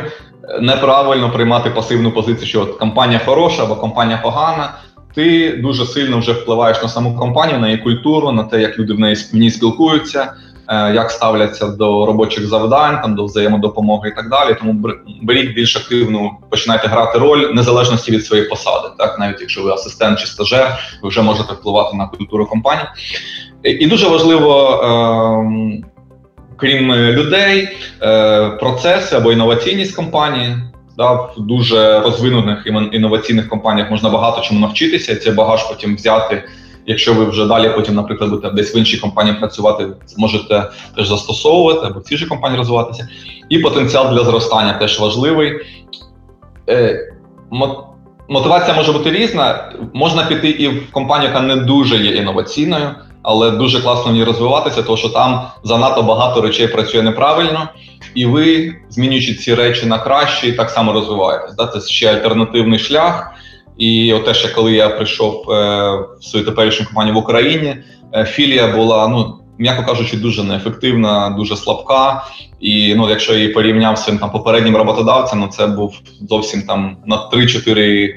неправильно приймати пасивну позицію, що от компанія хороша або компанія погана ти дуже сильно вже впливаєш на саму компанію, на її культуру, на те, як люди в неї в ній спілкуються, е, як ставляться до робочих завдань, там до взаємодопомоги і так далі. Тому беріть більш активну, починайте грати роль незалежності від своєї посади. Так, навіть якщо ви асистент чи стажер, ви вже можете впливати на культуру компанії. І дуже важливо. Ем, крім людей, е, процеси або інноваційність компанії, Да, В дуже розвинених інноваційних компаніях можна багато чому навчитися, цей багаж потім взяти. Якщо ви вже далі потім, наприклад, будете десь в іншій компанії працювати, можете теж застосовувати або в цій же компанії розвиватися. І потенціал для зростання теж важливий. Е, мотивація може бути різна. Можна піти і в компанію, яка не дуже є інноваційною. Але дуже класно в ній розвиватися, тому що там занадто багато речей працює неправильно, і ви, змінюючи ці речі на краще, так само розвиваєтесь. Да? Це ще альтернативний шлях. І от те, що коли я прийшов е, в свою теперішню компанію в Україні, е, філія була, ну м'яко кажучи, дуже неефективна, дуже слабка. І ну, якщо я її порівняв з своїм там попереднім роботодавцем, ну це був зовсім там на 3-4,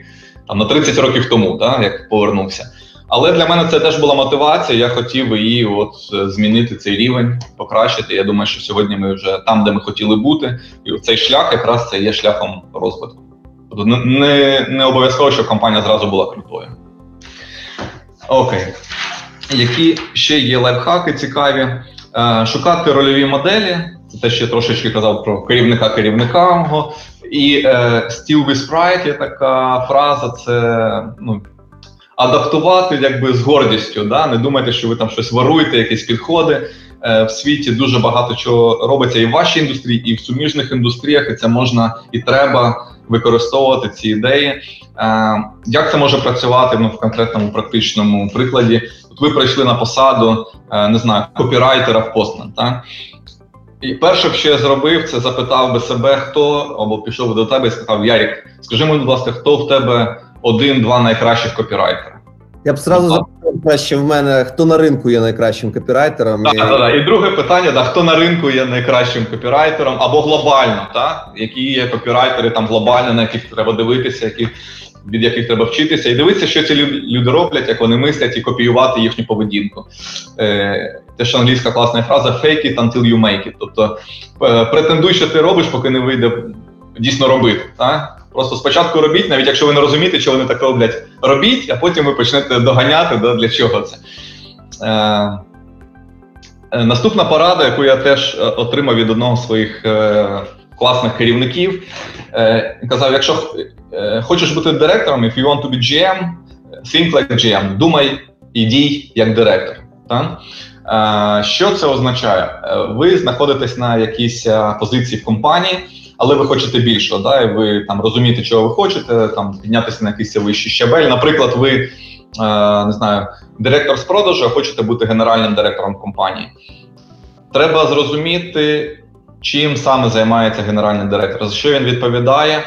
там на 30 років тому, да, як повернувся. Але для мене це теж була мотивація. Я хотів її от е, змінити цей рівень, покращити. Я думаю, що сьогодні ми вже там, де ми хотіли бути, і цей шлях якраз це є шляхом розвитку. Тобто не, не обов'язково, щоб компанія зразу була крутою. Окей. Які ще є лайфхаки цікаві? Е, шукати рольові моделі. Це те, що я трошечки казав про керівника керівника. І е, Still with Pride є така фраза: це ну, адаптувати якби з гордістю. Да? Не думайте, що ви там щось воруєте, якісь підходи. Е, в світі дуже багато чого робиться і в вашій індустрії, і в суміжних індустріях, і це можна і треба використовувати ці ідеї. Е, як це може працювати ну, в конкретному практичному прикладі? От ви прийшли на посаду, е, не знаю, копірайтера в Постман, так? І перше, що я зробив, це запитав би себе, хто або пішов до тебе і сказав: Ярік, скажи мені, будь ласка, хто в тебе один-два найкращих копірайтера? Я б сразу запитав краще в мене, хто на ринку є найкращим копірайтером. Так, і... так, так. І друге питання: да, хто на ринку є найкращим копірайтером або глобально, так? які є копірайтери там глобально, на яких треба дивитися, які, від яких треба вчитися, і дивитися, що ці люди роблять, як вони мислять, і копіювати їхню поведінку. Е, Те, що англійська класна фраза fake it until you make it. Тобто е, претендуй, що ти робиш, поки не вийде дійсно робити. Так? Просто спочатку робіть, навіть якщо ви не розумієте, що вони так роблять, робіть, а потім ви почнете доганяти, да, для чого це. Е, е, Наступна порада, яку я теж е, отримав від одного з своїх е, класних керівників, е, казав: якщо е, хочеш бути директором, if you want to be GM, think like GM, думай і дій як директор. Так? Е, що це означає? Ви знаходитесь на якійсь позиції в компанії але ви хочете більшого, да, і ви там розумієте, чого ви хочете, там піднятися на якийсь вищий щабель. Наприклад, ви е, не знаю, директор з продажу, а хочете бути генеральним директором компанії. Треба зрозуміти, чим саме займається генеральний директор, за що він відповідає.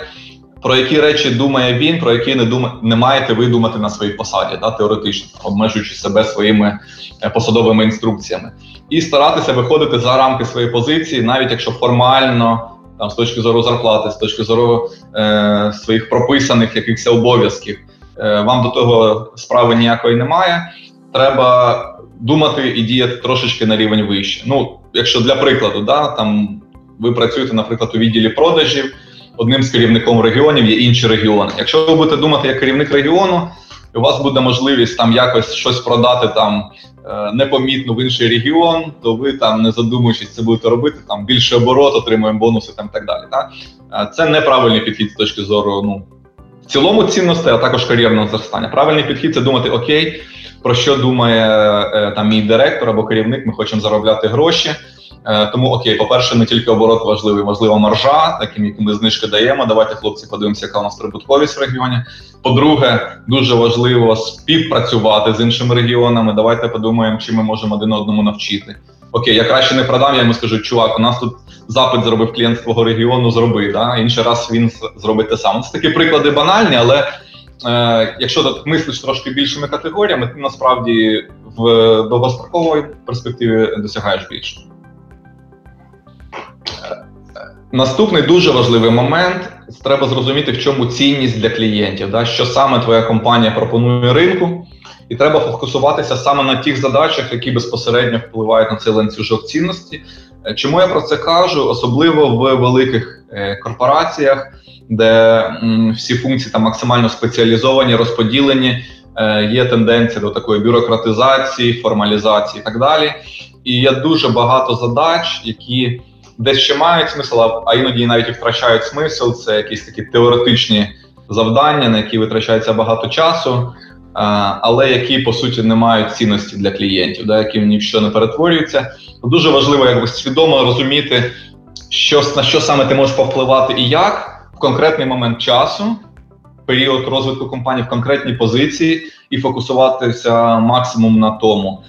Про які речі думає він, про які не думає, не маєте ви думати на своїй посаді, да, теоретично, обмежуючи себе своїми е, посадовими інструкціями, і старатися виходити за рамки своєї позиції, навіть якщо формально там з точки зору зарплати, з точки зору е, своїх прописаних якихось обов'язків. Е, Вам до того справи ніякої немає. Треба думати і діяти трошечки на рівень вище. Ну, якщо для прикладу, да, там ви працюєте, наприклад, у відділі продажів, одним з керівником регіонів є інші регіони. Якщо ви будете думати як керівник регіону, у вас буде можливість там якось щось продати там е, непомітно в інший регіон, то ви там не задумуючись це будете робити, там більше оборот, отримуємо бонуси там і так далі. Так? Е, це неправильний підхід з точки зору ну, в цілому цінностей, а також кар'єрного зростання. Правильний підхід це думати, окей, про що думає е, там мій директор або керівник, ми хочемо заробляти гроші. Е, тому окей, по-перше, не тільки оборот важливий, важлива маржа, таким яким ми знижки даємо. Давайте, хлопці, подивимося, яка у нас прибутковість в регіоні. По-друге, дуже важливо співпрацювати з іншими регіонами. Давайте подумаємо, чи ми можемо один одному навчити. Окей, я краще не продам, я йому скажу, чувак, у нас тут запит зробив клієнт з твого регіону, зроби. Да? Інший раз він зробить те саме. Це такі приклади банальні, але е, якщо ти мислиш трошки більшими категоріями, ти насправді в довгостроковій перспективі досягаєш більше. Наступний дуже важливий момент треба зрозуміти, в чому цінність для клієнтів, да, що саме твоя компанія пропонує ринку, і треба фокусуватися саме на тих задачах, які безпосередньо впливають на цей ланцюжок цінності. Е, чому я про це кажу? Особливо в великих е, корпораціях, де всі функції там максимально спеціалізовані, розподілені, е, є тенденція до такої бюрократизації, формалізації і так далі. І є дуже багато задач, які десь ще мають смисл, а іноді навіть і втрачають смисл. Це якісь такі теоретичні завдання, на які витрачається багато часу, але які по суті не мають цінності для клієнтів, да, які ні в що не перетворюються. Дуже важливо якби свідомо розуміти, що на що саме ти можеш повпливати і як в конкретний момент часу. Період розвитку компанії в конкретній позиції і фокусуватися максимум на тому.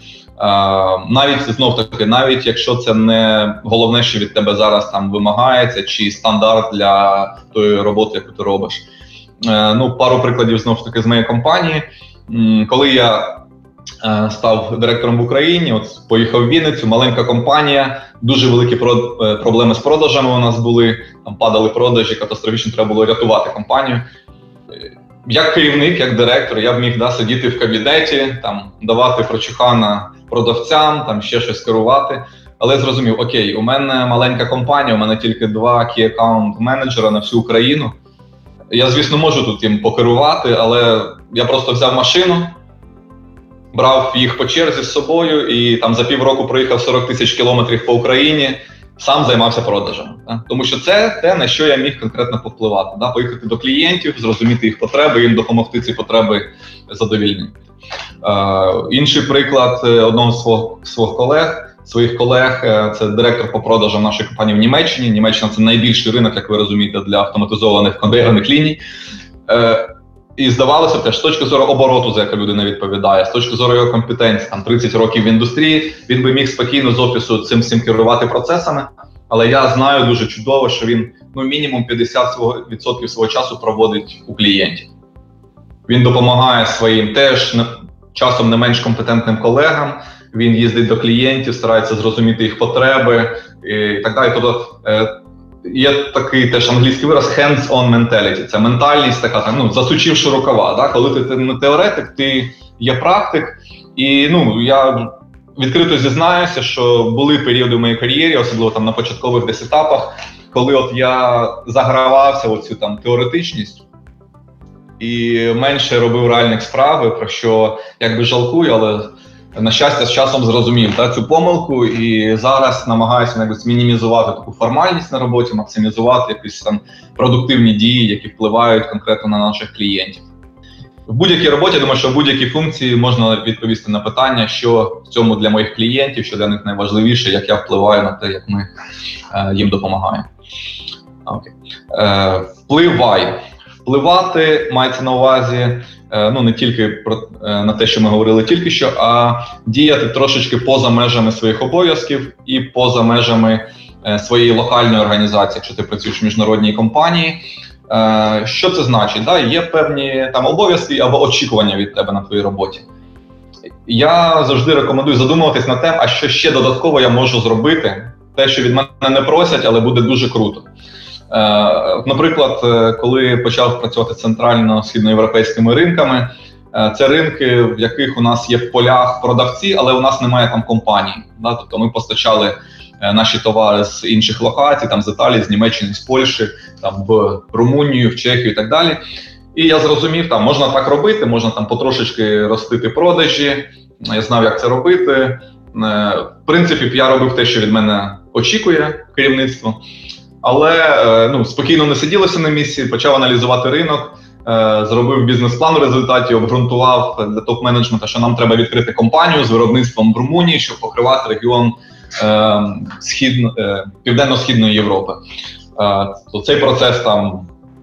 Навіть знов таки, навіть якщо це не головне, що від тебе зараз там вимагається, чи стандарт для тої роботи, яку ти робиш. Ну, пару прикладів знов таки з моєї компанії. Коли я Е, став директором в Україні. От поїхав в Вінницю, маленька компанія, дуже великі е, проблеми з продажами. У нас були там падали продажі, катастрофічно треба було рятувати компанію. Як керівник, як директор, я б міг да, сидіти в кабінеті, там давати прочухана продавцям, там ще щось керувати. Але зрозумів, окей, у мене маленька компанія, у мене тільки два key account менеджера на всю Україну. Я, звісно, можу тут їм покерувати, але я просто взяв машину брав їх по черзі з собою і там за півроку проїхав 40 тисяч кілометрів по Україні, сам займався продажем. Да? Тому що це те, на що я міг конкретно повпливати. Да? Поїхати до клієнтів, зрозуміти їх потреби, їм допомогти ці потреби задовільнити. Е, інший приклад е, одного з своїх колег. Своїх колег, е, це директор по продажам нашої компанії в Німеччині. Німеччина це найбільший ринок, як ви розумієте, для автоматизованих конвейерних ліній. І здавалося б, з точки зору обороту, за яку людина відповідає, з точки зору його компетенції, там 30 років в індустрії, він би міг спокійно з офісу цим всім керувати процесами. Але я знаю дуже чудово, що він ну мінімум 50% свого часу проводить у клієнтів. Він допомагає своїм теж часом не менш компетентним колегам. Він їздить до клієнтів, старається зрозуміти їх потреби і так далі. Тобто е, Є такий теж англійський вираз hands-on mentality. Це ментальність, така ну засучивши рукава. Да? Коли ти не теоретик, ти є практик, і ну я відкрито зізнаюся, що були періоди в моїй кар'єрі, особливо там на початкових десь етапах, коли от я загравався в цю там теоретичність і менше робив реальних справ, про що якби жалкую, але на щастя, з часом зрозумів та, цю помилку, і зараз намагаюся якось мінімізувати таку формальність на роботі, максимізувати якісь там продуктивні дії, які впливають конкретно на наших клієнтів. В будь-якій роботі, думаю, що в будь-якій функції можна відповісти на питання, що в цьому для моїх клієнтів, що для них найважливіше, як я впливаю на те, як ми е, їм допомагаємо. Окей. Е, Впливай. Впливати мається на увазі Е, ну не тільки про е, на те, що ми говорили тільки що, а діяти трошечки поза межами своїх обов'язків і поза межами е, своєї локальної організації, якщо ти працюєш в міжнародній компанії. Що це значить? Да, Є певні там обов'язки або очікування від тебе на твоїй роботі. Я завжди рекомендую задумуватись над тим, а що ще додатково я можу зробити, те, що від мене не просять, але буде дуже круто. Е, наприклад, е, коли почав працювати центрально-східноєвропейськими ринками, е, це ринки, в яких у нас є в полях продавці, але у нас немає там компаній. Тобто ми постачали наші товари з інших локацій, там з Італії, з Німеччини, з Польщі, там в Румунію, в Чехію і так далі. І я зрозумів, там можна так робити, можна там потрошечки ростити продажі. Я знав, як це робити. В принципі, я робив те, що від мене очікує керівництво. Але е, ну спокійно не сиділося на місці, почав аналізувати ринок. Е, зробив бізнес-план в результаті, обґрунтував для топ-менеджмента, що нам треба відкрити компанію з виробництвом в Румунії, щоб покривати регіон е, схід, південно-східної Європи. То цей процес там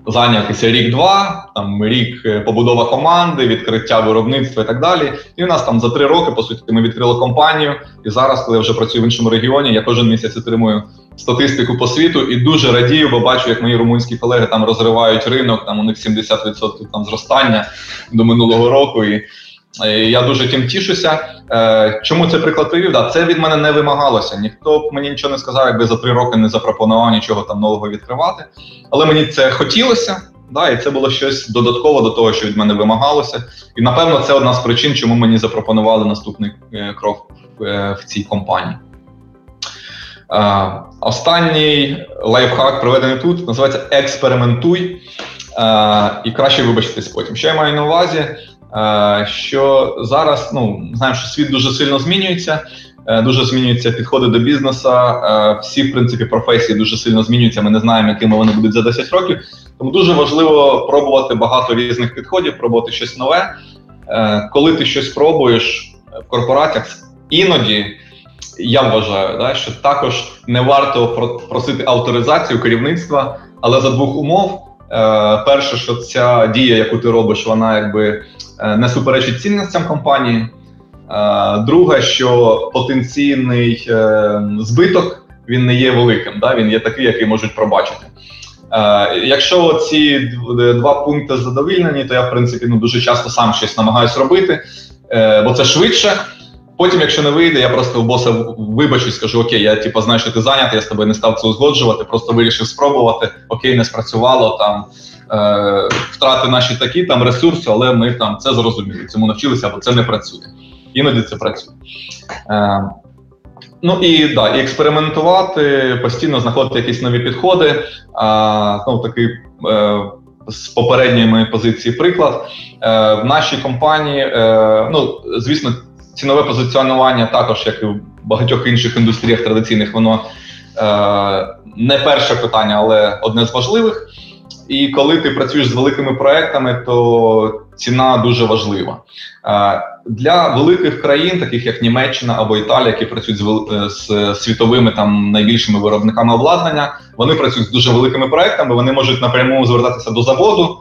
зайнятися рік-два, там рік побудова команди, відкриття виробництва і так далі. І у нас там за три роки, по суті, ми відкрили компанію. І зараз, коли я вже працюю в іншому регіоні, я кожен місяць отримую статистику по світу і дуже радію, бо бачу, як мої румунські колеги там розривають ринок. Там у них 70% там зростання до минулого року. І я дуже тим тішуся. Е, чому цей приклад привів? Да, Це від мене не вимагалося. Ніхто б мені нічого не сказав, якби за три роки не запропонував нічого там нового відкривати. Але мені це хотілося, да, і це було щось додатково до того, що від мене вимагалося. І напевно це одна з причин, чому мені запропонували наступний е, крок е, в цій компанії. Останній лайфхак проведений тут, називається експериментуй. І краще вибачитись потім. Що я маю на увазі? Е, що зараз ну знаємо, що світ дуже сильно змінюється, е, дуже змінюються підходи до бізнесу. Е, всі, в принципі, професії дуже сильно змінюються. Ми не знаємо, якими вони будуть за 10 років. Тому дуже важливо пробувати багато різних підходів, пробувати щось нове. Коли ти щось пробуєш в корпораціях, іноді я вважаю, да, що також не варто просити авторизацію керівництва, але за двох умов. Перше, що ця дія, яку ти робиш, вона якби Е, не суперечить цінностям компанії. Друге, що потенційний е, збиток він не є великим, да? він є такий, який можуть пробачити. Якщо ці два пункти задовільнені, то я в принципі ну дуже часто сам щось намагаюсь робити, бо це швидше. Потім, якщо не вийде, я просто у боса вибачусь, скажу: Окей, я типу, знаю, що ти зайнятий, я з тобою не став це узгоджувати, просто вирішив спробувати. Окей, не спрацювало там е, втрати наші такі там ресурси, але ми там це зрозуміли. Цьому навчилися, або це не працює. Іноді це працює. Е, Ну і да, експериментувати, постійно знаходити якісь нові підходи. А, ну, такий е, з попередньої моєї позиції приклад. Е, В нашій компанії, е, ну звісно, цінове позиціонування, також як і в багатьох інших індустріях традиційних, воно е, не перше питання, але одне з важливих. І коли ти працюєш з великими проектами, то ціна дуже важлива. Е, для великих країн, таких як Німеччина або Італія, які працюють е, з світовими там найбільшими виробниками обладнання, вони працюють з дуже великими проектами. Вони можуть напряму звертатися до заводу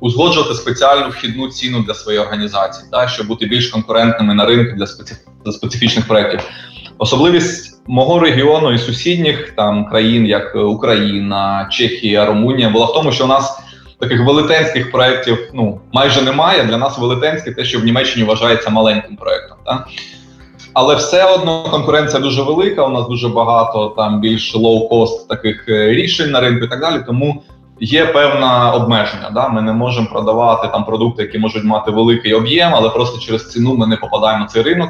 узгоджувати спеціальну вхідну ціну для своєї організації, да, щоб бути більш конкурентними на ринку для специф... для специфічних проєктів. Особливість мого регіону і сусідніх там країн, як Україна, Чехія, Румунія, була в тому, що у нас таких велетенських проєктів ну майже немає. Для нас велетенське те, що в Німеччині вважається маленьким проєктом. Але все одно конкуренція дуже велика. У нас дуже багато там більш лоу-кост таких е, рішень на ринку і так далі. Тому Є певна обмеження. Да? Ми не можемо продавати там продукти, які можуть мати великий об'єм, але просто через ціну ми не попадаємо на цей ринок.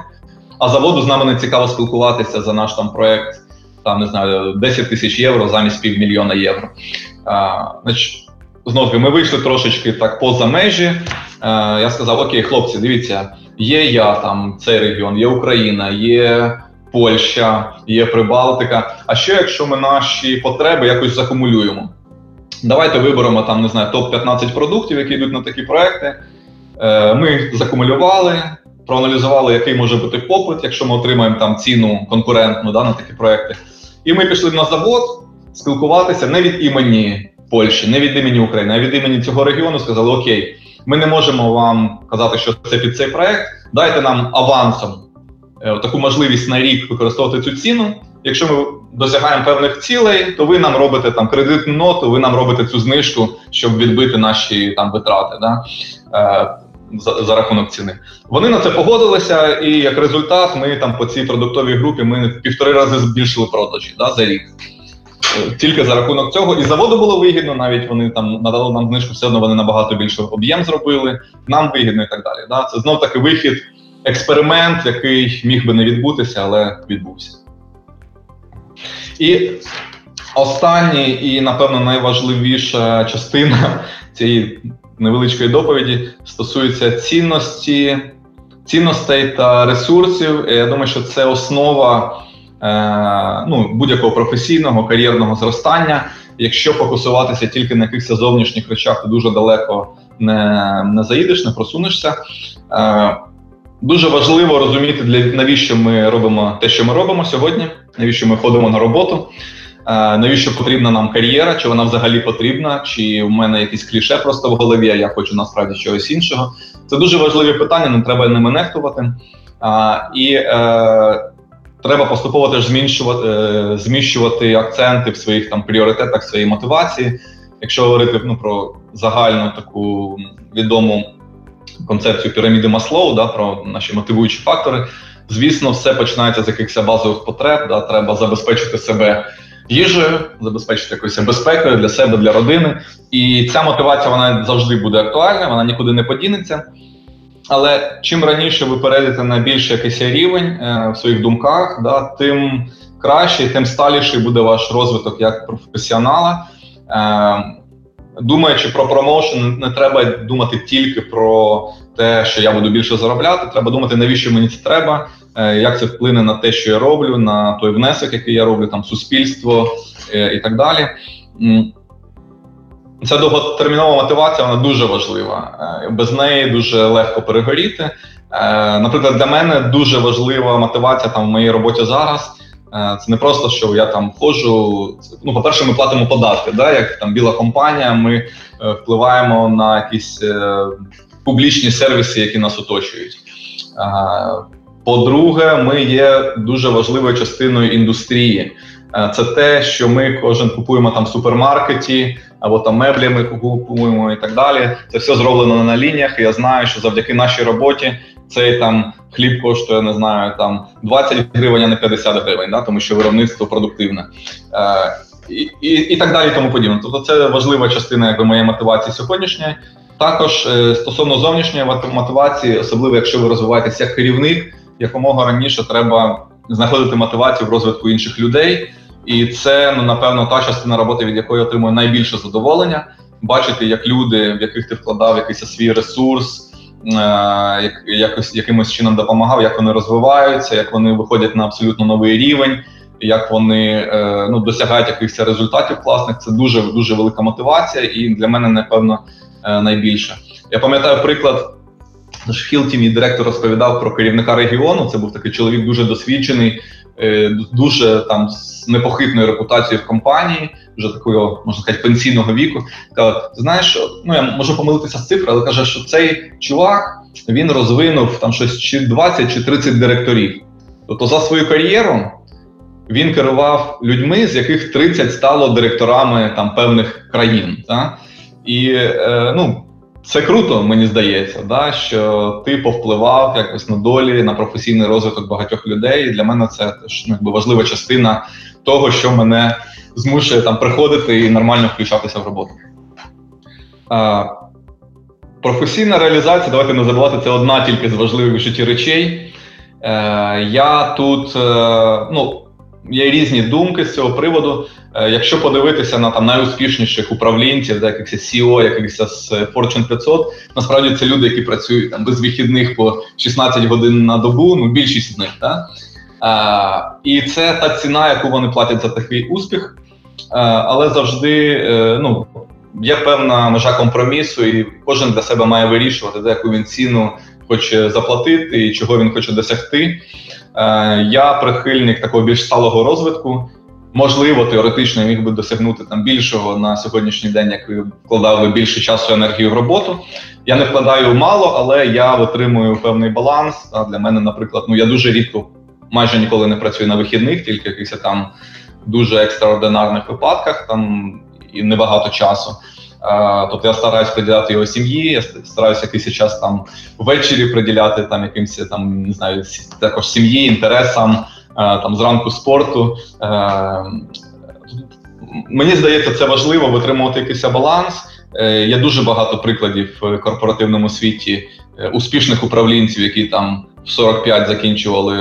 А заводу з нами не цікаво спілкуватися за наш там проект, там не знаю, 10 тисяч євро замість півмільйона євро. А, значить, Знову ми вийшли трошечки так поза межі. А, я сказав: Окей, хлопці, дивіться, є я там цей регіон, є Україна, є Польща, є Прибалтика. А що якщо ми наші потреби якось закумулюємо? Давайте виберемо там, не знаю, топ-15 продуктів, які йдуть на такі проекти. Е, ми закумулювали, проаналізували, який може бути попит, якщо ми отримаємо там ціну конкурентну да, на такі проекти. І ми пішли на завод спілкуватися не від імені Польщі, не від імені України, а від імені цього регіону сказали: Окей, ми не можемо вам казати, що це під цей проект. Дайте нам авансом е, таку можливість на рік використовувати цю ціну. Якщо ми досягаємо певних цілей, то ви нам робите там кредитну ноту, ви нам робите цю знижку, щоб відбити наші там витрати да, е, за, за рахунок ціни. Вони на це погодилися, і як результат, ми там по цій продуктовій групі ми півтори рази збільшили продажі да, за рік. Е, тільки за рахунок цього, і заводу було вигідно, навіть вони там надали нам знижку, все одно вони набагато більше об'єм зробили, нам вигідно і так далі. Да? Це знов таки вихід, експеримент, який міг би не відбутися, але відбувся. І останній і, напевно, найважливіша частина цієї невеличкої доповіді стосується цінності, цінностей та ресурсів. Я думаю, що це основа е, ну, будь-якого професійного кар'єрного зростання. Якщо фокусуватися тільки на якихось зовнішніх речах, то дуже далеко не не заїдеш, не просунешся. Е, Дуже важливо розуміти, для навіщо ми робимо те, що ми робимо сьогодні, навіщо ми ходимо на роботу, е, навіщо потрібна нам кар'єра, чи вона взагалі потрібна, чи в мене якісь кліше просто в голові, а я хочу насправді чогось іншого. Це дуже важливі питання, не треба ними нехтувати. І е, треба поступово теж зміщувати, е, зміщувати акценти в своїх там пріоритетах, своїй мотивації. Якщо говорити ну, про загальну таку відому концепцію піраміди Маслоу, да, про наші мотивуючі фактори. Звісно, все починається з якихось базових потреб. Да, Треба забезпечити себе їжею, забезпечити якоюсь безпекою для себе, для родини. І ця мотивація вона завжди буде актуальна, вона нікуди не подінеться. Але чим раніше ви перейдете на більший якийсь рівень е, в своїх думках, да, тим краще, тим сталіший буде ваш розвиток як професіонала. Е, думаючи про промоушен, не треба думати тільки про те, що я буду більше заробляти. Треба думати, навіщо мені це треба, е, як це вплине на те, що я роблю, на той внесок, який я роблю, там суспільство е, і так далі. Ця довготермінова мотивація вона дуже важлива. Е, без неї дуже легко перегоріти. Наприклад, для мене дуже важлива мотивація там в моїй роботі зараз. Е, це не просто, що я там входжу. Ну, по-перше, ми платимо податки. Да? Як там біла компанія, ми е, впливаємо на якісь е, публічні сервіси, які нас оточують. По-друге, ми є дуже важливою частиною індустрії. Це те, що ми кожен купуємо там в супермаркеті, або там меблі ми купуємо і так далі. Це все зроблено на лініях. і Я знаю, що завдяки нашій роботі цей там хліб коштує, не знаю, там 20 гривень, а не 50 гривень, да, тому що виробництво продуктивне. Е, і, і і, так далі, тому подібне. Тобто, це важлива частина якби моєї мотивації сьогоднішньої. Також е, стосовно зовнішньої мотивації, особливо якщо ви розвиваєтеся як керівник, якомога раніше треба знаходити мотивацію в розвитку інших людей. І це ну напевно та частина роботи, від якої я отримую найбільше задоволення, бачити, як люди, в яких ти вкладав якийсь свій ресурс, якось якимось чином допомагав, як вони розвиваються, як вони виходять на абсолютно новий рівень, як вони е, ну досягають якихось результатів класних. Це дуже дуже велика мотивація, і для мене напевно е, найбільше. Я пам'ятаю приклад. Наш Хілті, директор розповідав про керівника регіону. Це був такий чоловік дуже досвідчений, Е, дуже там з непохитною репутацією в компанії, вже такого можна сказати пенсійного віку. Каже, знаєш, ну я можу помилитися з цифри, але каже, що цей чувак він розвинув там щось чи 20 чи 30 директорів. Тобто за свою кар'єру він керував людьми, з яких 30 стало директорами там певних країн. Та? І е, ну, це круто, мені здається, да, що ти повпливав якось на долі, на професійний розвиток багатьох людей. І для мене це теж ну, якби важлива частина того, що мене змушує там приходити і нормально включатися в роботу. А, Професійна реалізація, давайте не забувати, це одна тільки з важливих в житті речей. Е, Я тут, е, ну, є різні думки з цього приводу. Е, якщо подивитися на там найуспішніших управлінців, якихось CEO, якихось з Fortune 500, насправді це люди, які працюють там без вихідних по 16 годин на добу, ну більшість з них. Так? А, е, І це та ціна, яку вони платять за такий успіх. А, е, але завжди ну, є певна межа компромісу, і кожен для себе має вирішувати, за яку він ціну хоче заплатити і чого він хоче досягти. Я прихильник такого більш сталого розвитку. Можливо, теоретично міг би досягнути там більшого на сьогоднішній день, як вкладав би більше часу і енергію в роботу. Я не вкладаю мало, але я витримую певний баланс. А для мене, наприклад, ну я дуже рідко, майже ніколи не працюю на вихідних, тільки в якихось там дуже екстраординарних випадках, там і небагато часу. Тобто я стараюсь приділяти його сім'ї, я стараюся якийсь час там ввечері приділяти там якимось там не знаю, також сім'ї, інтересам. Е, там зранку спорту. Е, мені здається, це важливо витримувати якийсь баланс. Е, є дуже багато прикладів в корпоративному світі успішних управлінців, які там в 45 закінчували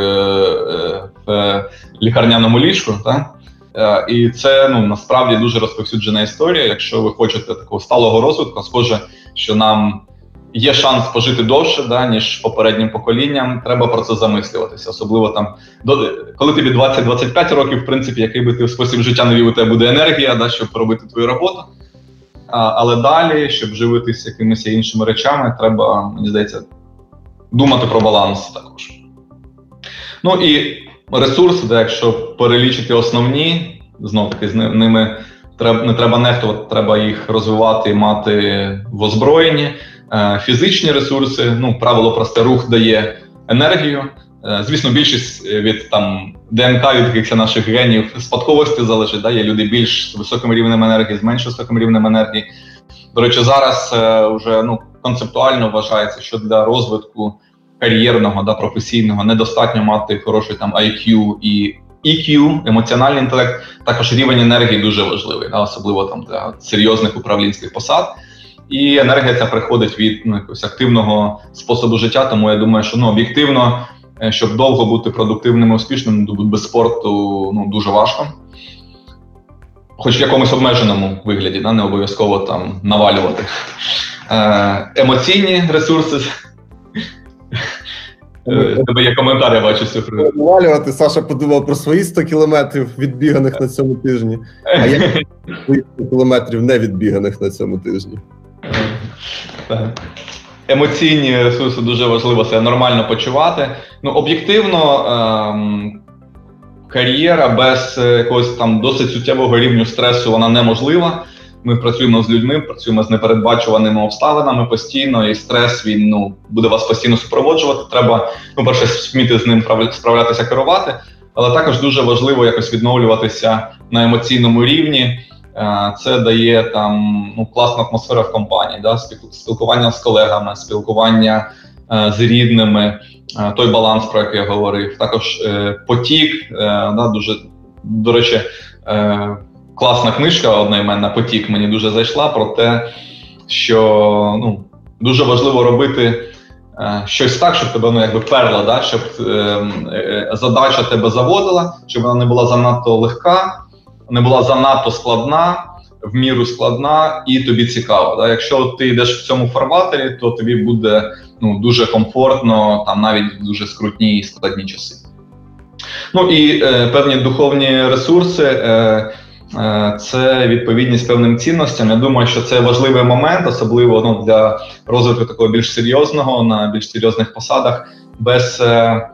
в лікарняному ліжку. Так? І це ну насправді дуже розповсюджена історія. Якщо ви хочете такого сталого розвитку, схоже, що нам є шанс пожити довше, да, ніж попереднім поколінням. Треба про це замислюватися. Особливо там до коли тобі 20-25 років, в принципі, який би ти спосіб життя не вів, у тебе буде енергія, да, щоб робити твою роботу. А, Але далі, щоб живитися якимись іншими речами, треба, мені здається, думати про баланс також. Ну і ресурси, де якщо перелічити основні, знов таки з ними не треба нехтувати, треба їх розвивати і мати в озброєнні. Е, фізичні ресурси. Ну, правило просте рух дає енергію. Е, звісно, більшість від там ДНК від якихось наших генів спадковості залежить. Да? Є люди більш з високим рівнем енергії, з менш високим рівнем енергії. До речі, зараз е, вже ну концептуально вважається, що для розвитку кар'єрного да професійного недостатньо мати хороший там IQ і EQ, емоціональний інтелект. Також рівень енергії дуже важливий, да? особливо там для серйозних управлінських посад. І енергія ця приходить від ну, якогось активного способу життя. Тому я думаю, що ну об'єктивно, е, щоб довго бути продуктивним і успішним, без спорту ну дуже важко. Хоч в якомусь обмеженому вигляді, да, не обов'язково там навалювати. Е, Емоційні ресурси. Е, тебе є коментар, я бачу цифри. Навалювати Саша подумав про свої 100 кілометрів відбіганих на цьому тижні, а я 100 кілометрів не відбіганих на цьому тижні. Емоційні ресурси дуже важливо себе нормально почувати. Ну, об'єктивно, ем, кар'єра без якогось там досить суттєвого рівню стресу вона неможлива. Ми працюємо з людьми, працюємо з непередбачуваними обставинами постійно, і стрес він ну буде вас постійно супроводжувати. Треба ну перше вміти з ним справлятися, керувати, але також дуже важливо якось відновлюватися на емоційному рівні. Е, це дає там ну класну атмосферу в компанії, да, спілкування з колегами, спілкування е, з рідними, е, той баланс, про який я говорив. Також потік, да, дуже до речі, класна книжка одноіменна потік мені дуже зайшла про те, що ну, дуже важливо робити. Щось так, щоб тебе ну, якби перло, да? щоб е, задача тебе заводила, щоб вона не була занадто легка, не була занадто складна, в міру складна і тобі цікаво. Да? Якщо ти йдеш в цьому форматорі, то тобі буде ну, дуже комфортно, там навіть дуже скрутні і складні часи. Ну і е, певні духовні ресурси. Е, е це відповідність певним цінностям. Я думаю, що це важливий момент, особливо ну, для розвитку такого більш серйозного на більш серйозних посадах, без е,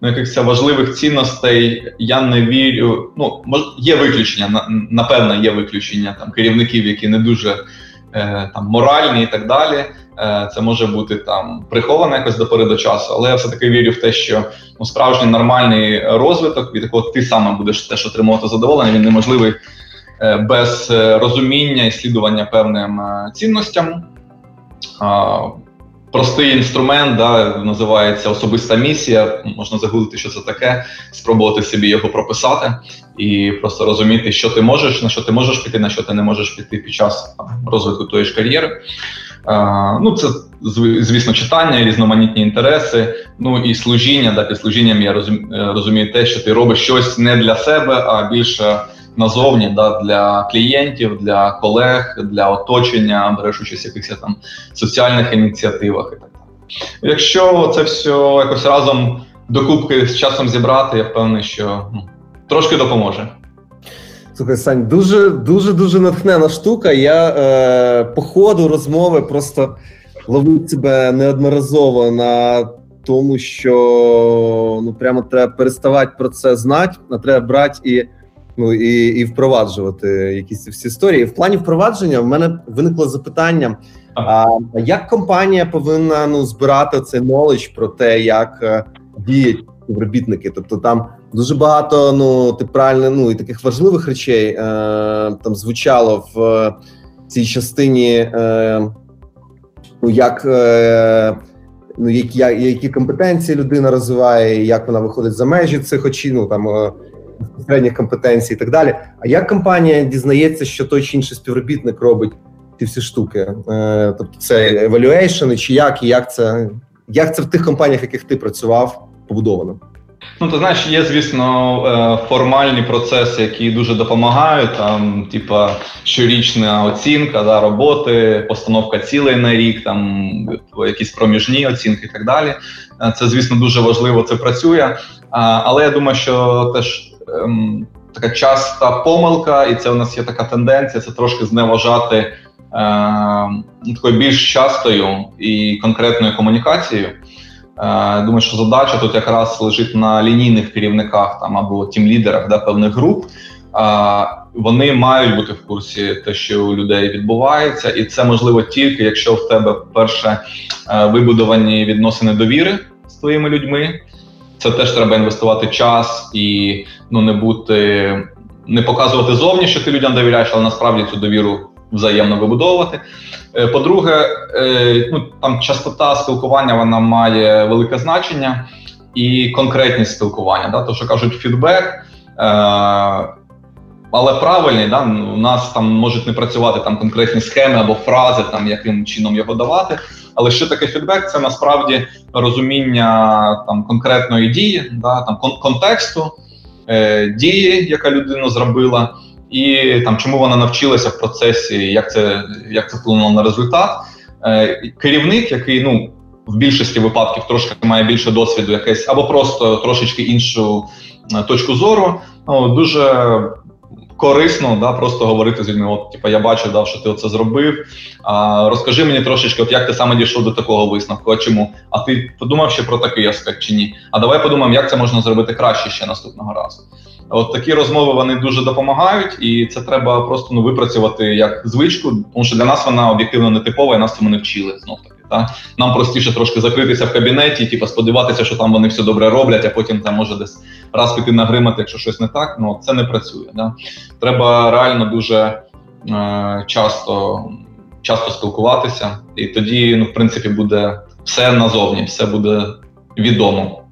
ну, якихось важливих цінностей я не вірю. Ну є виключення, напевно, є виключення там керівників, які не дуже е, там моральні і так далі. Е, Це може бути там приховано якось до пори до часу, але я все таки вірю в те, що ну, справжній нормальний розвиток, від якого ти саме будеш теж отримувати задоволення, він неможливий е, без е, розуміння і слідування певним е, цінностям. Простий інструмент, да, називається особиста місія. Можна загуглити, що це таке, спробувати собі його прописати і просто розуміти, що ти можеш, на що ти можеш піти, на що ти не можеш піти під час розвитку тої ж кар'єри. А, ну, це звісно читання, різноманітні інтереси. Ну і служіння. Да, під служінням я розумію те, що ти робиш щось не для себе, а більше назовні да, для клієнтів, для колег, для оточення, береш участь в якихось там соціальних ініціативах і так. Якщо це все якось разом докупки з часом зібрати, я впевнений, що ну, трошки допоможе. Слухай, Сань, дуже дуже дуже натхнена штука. Я е, по ходу розмови просто ловив себе неодноразово на тому, що ну прямо треба переставати про це знати, а треба брати і ну і і впроваджувати якісь всі історії. В плані впровадження в мене виникло запитання: а як компанія повинна ну збирати цей knowledge про те, як е, діють співробітники? Тобто там дуже багато ну ти правильно ну і таких важливих речей е, там звучало в цій частині, е, ну як. Е, Ну, які які компетенції людина розвиває, як вона виходить за межі цих очі, ну там безпосередніх компетенцій і так далі. А як компанія дізнається, що той чи інший співробітник робить ці всі штуки? Е, тобто це евалюейшн, чи як, і як це як це в тих компаніях, в яких ти працював, побудовано? Ну, ти знаєш, є, звісно, е, формальні процеси, які дуже допомагають. Там, типа, щорічна оцінка да, роботи, постановка цілей на рік, там якісь проміжні оцінки і так далі. Е, це, звісно, дуже важливо. Це працює. Але я думаю, що теж ем, така часта помилка, і це у нас є така тенденція, це трошки зневажати е, такою більш частою і конкретною комунікацією. Е, думаю, що задача тут якраз лежить на лінійних керівниках там або тім-лідерах да, певних груп. Е, вони мають бути в курсі те, що у людей відбувається, і це можливо тільки якщо в тебе перше е, вибудовані відносини довіри з твоїми людьми. Це теж треба інвестувати час і ну не бути, не показувати зовні, що ти людям довіряєш, але насправді цю довіру взаємно вибудовувати. Е, по-друге, е, ну там частота спілкування вона має велике значення і конкретність спілкування. Да? То, що кажуть, фідбек. Е, але правильний, да, у нас там можуть не працювати там конкретні схеми або фрази, там яким чином його давати. Але що таке фідбек? Це насправді розуміння там конкретної дії, да, там кон- контексту е, дії, яка людина зробила, і там чому вона навчилася в процесі, як це як це вплинуло на результат. Е, Керівник, який ну в більшості випадків трошки має більше досвіду, якесь або просто трошечки іншу е, точку зору, ну дуже корисно да, просто говорити з людьми. От, типу, я бачу, да, що ти це зробив. А, Розкажи мені трошечки, от як ти саме дійшов до такого висновку? А чому? А ти подумав ще про такий аспект чи ні? А давай подумаємо, як це можна зробити краще ще наступного разу. От такі розмови вони дуже допомагають, і це треба просто ну випрацювати як звичку, тому що для нас вона об'єктивно не типова, і нас цьому не вчили знов таки. Та нам простіше трошки закритися в кабінеті, типу сподіватися, що там вони все добре роблять, а потім там може десь раз піти нагримати, якщо щось не так. Ну це не працює. Да? Треба реально дуже е, часто часто спілкуватися, і тоді, ну, в принципі, буде все назовні, все буде відомо.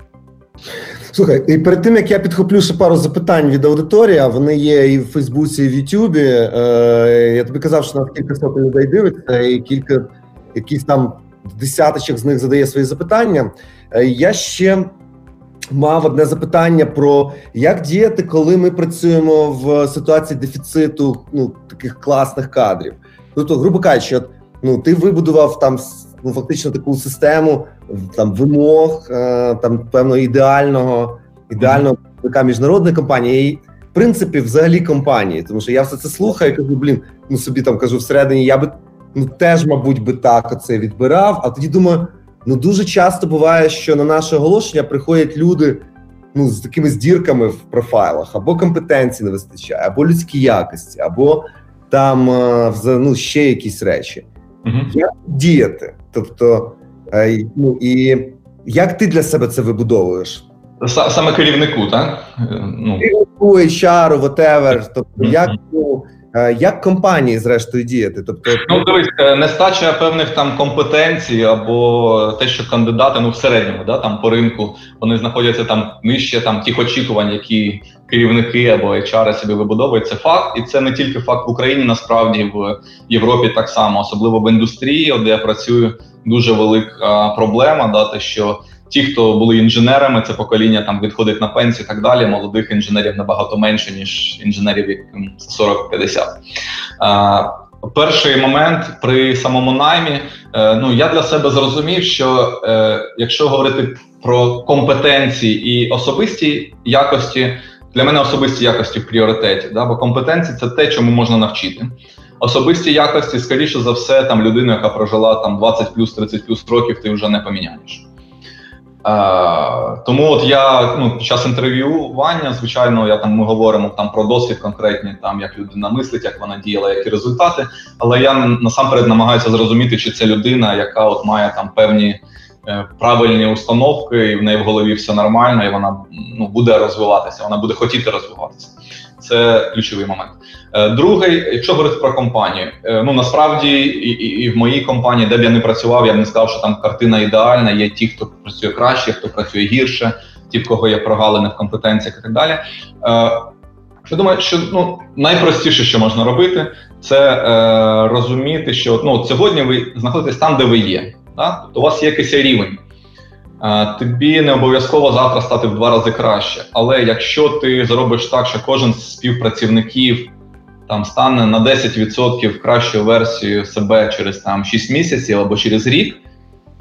Слухай, і перед тим як я підхоплю ще пару запитань від аудиторії, вони є і в Фейсбуці, і в Ютубі. Е, Я тобі казав, що нас кілька сотень людей дивиться, і кілька якісь там десяточок з них задає свої запитання. Е, я ще мав одне запитання про як діяти, коли ми працюємо в ситуації дефіциту ну, таких класних кадрів. Тобто, грубо кажучи, от, ну ти вибудував там ну, фактично таку систему там вимог, е, там певно ідеального ідеального така міжнародної компанії. І, в принципі, взагалі компанії, тому що я все це слухаю, і кажу, блін, ну собі там кажу всередині, я би ну теж, мабуть, би так оце відбирав. А тоді думаю, ну дуже часто буває, що на наше оголошення приходять люди ну з такими здірками в профайлах, або компетенції не вистачає, або людські якості, або там е, ну, ще якісь речі. Як діяти? Тобто, е, ну і як ти для себе це вибудовуєш? Саме керівнику, так? Ну. Керівнику, HR, whatever. Тобто, mm-hmm. як ну, Е, як компанії зрештою діяти? Тобто, ну дивись, е, нестача певних там компетенцій або те, що кандидати ну в середньому, да там по ринку вони знаходяться там нижче там тих очікувань, які керівники або HR собі вибудовують. Це факт, і це не тільки факт в Україні, насправді в Європі так само, особливо в індустрії, де я працюю. Дуже велика проблема, да, те, що ті, хто були інженерами, це покоління там відходить на пенсію і так далі. Молодих інженерів набагато менше, ніж інженерів, яким 40-50. Перший момент при самому наймі, е, ну я для себе зрозумів, що е, якщо говорити про компетенції і особисті якості, для мене особисті якості в пріоритеті, да, бо компетенції це те, чому можна навчити. Особисті якості, скоріше за все, там людина, яка прожила там 20 плюс 30 плюс років, ти вже не поміняєш. Е, тому от я ну, під час інтерв'ювання, звичайно, я там ми говоримо там про досвід конкретні, там як людина мислить, як вона діяла, які результати. Але я насамперед намагаюся зрозуміти, чи це людина, яка от має там певні е, правильні установки, і в неї в голові все нормально, і вона ну, буде розвиватися, вона буде хотіти розвиватися. Це ключовий момент. Е, другий, якщо говорити про компанію, е, ну насправді і, і, і в моїй компанії, де б я не працював, я б не сказав, що там картина ідеальна. Є ті, хто працює краще, хто працює гірше, ті, в кого є прогалини в компетенціях і так далі. Е, я думаю, що ну найпростіше, що можна робити, це е, розуміти, що ну сьогодні ви знаходитесь там, де ви є. Да? Тобто у вас є якийсь рівень. Тобі не обов'язково завтра стати в два рази краще. Але якщо ти зробиш так, що кожен з співпрацівників там стане на 10% кращою версією себе через там 6 місяців або через рік,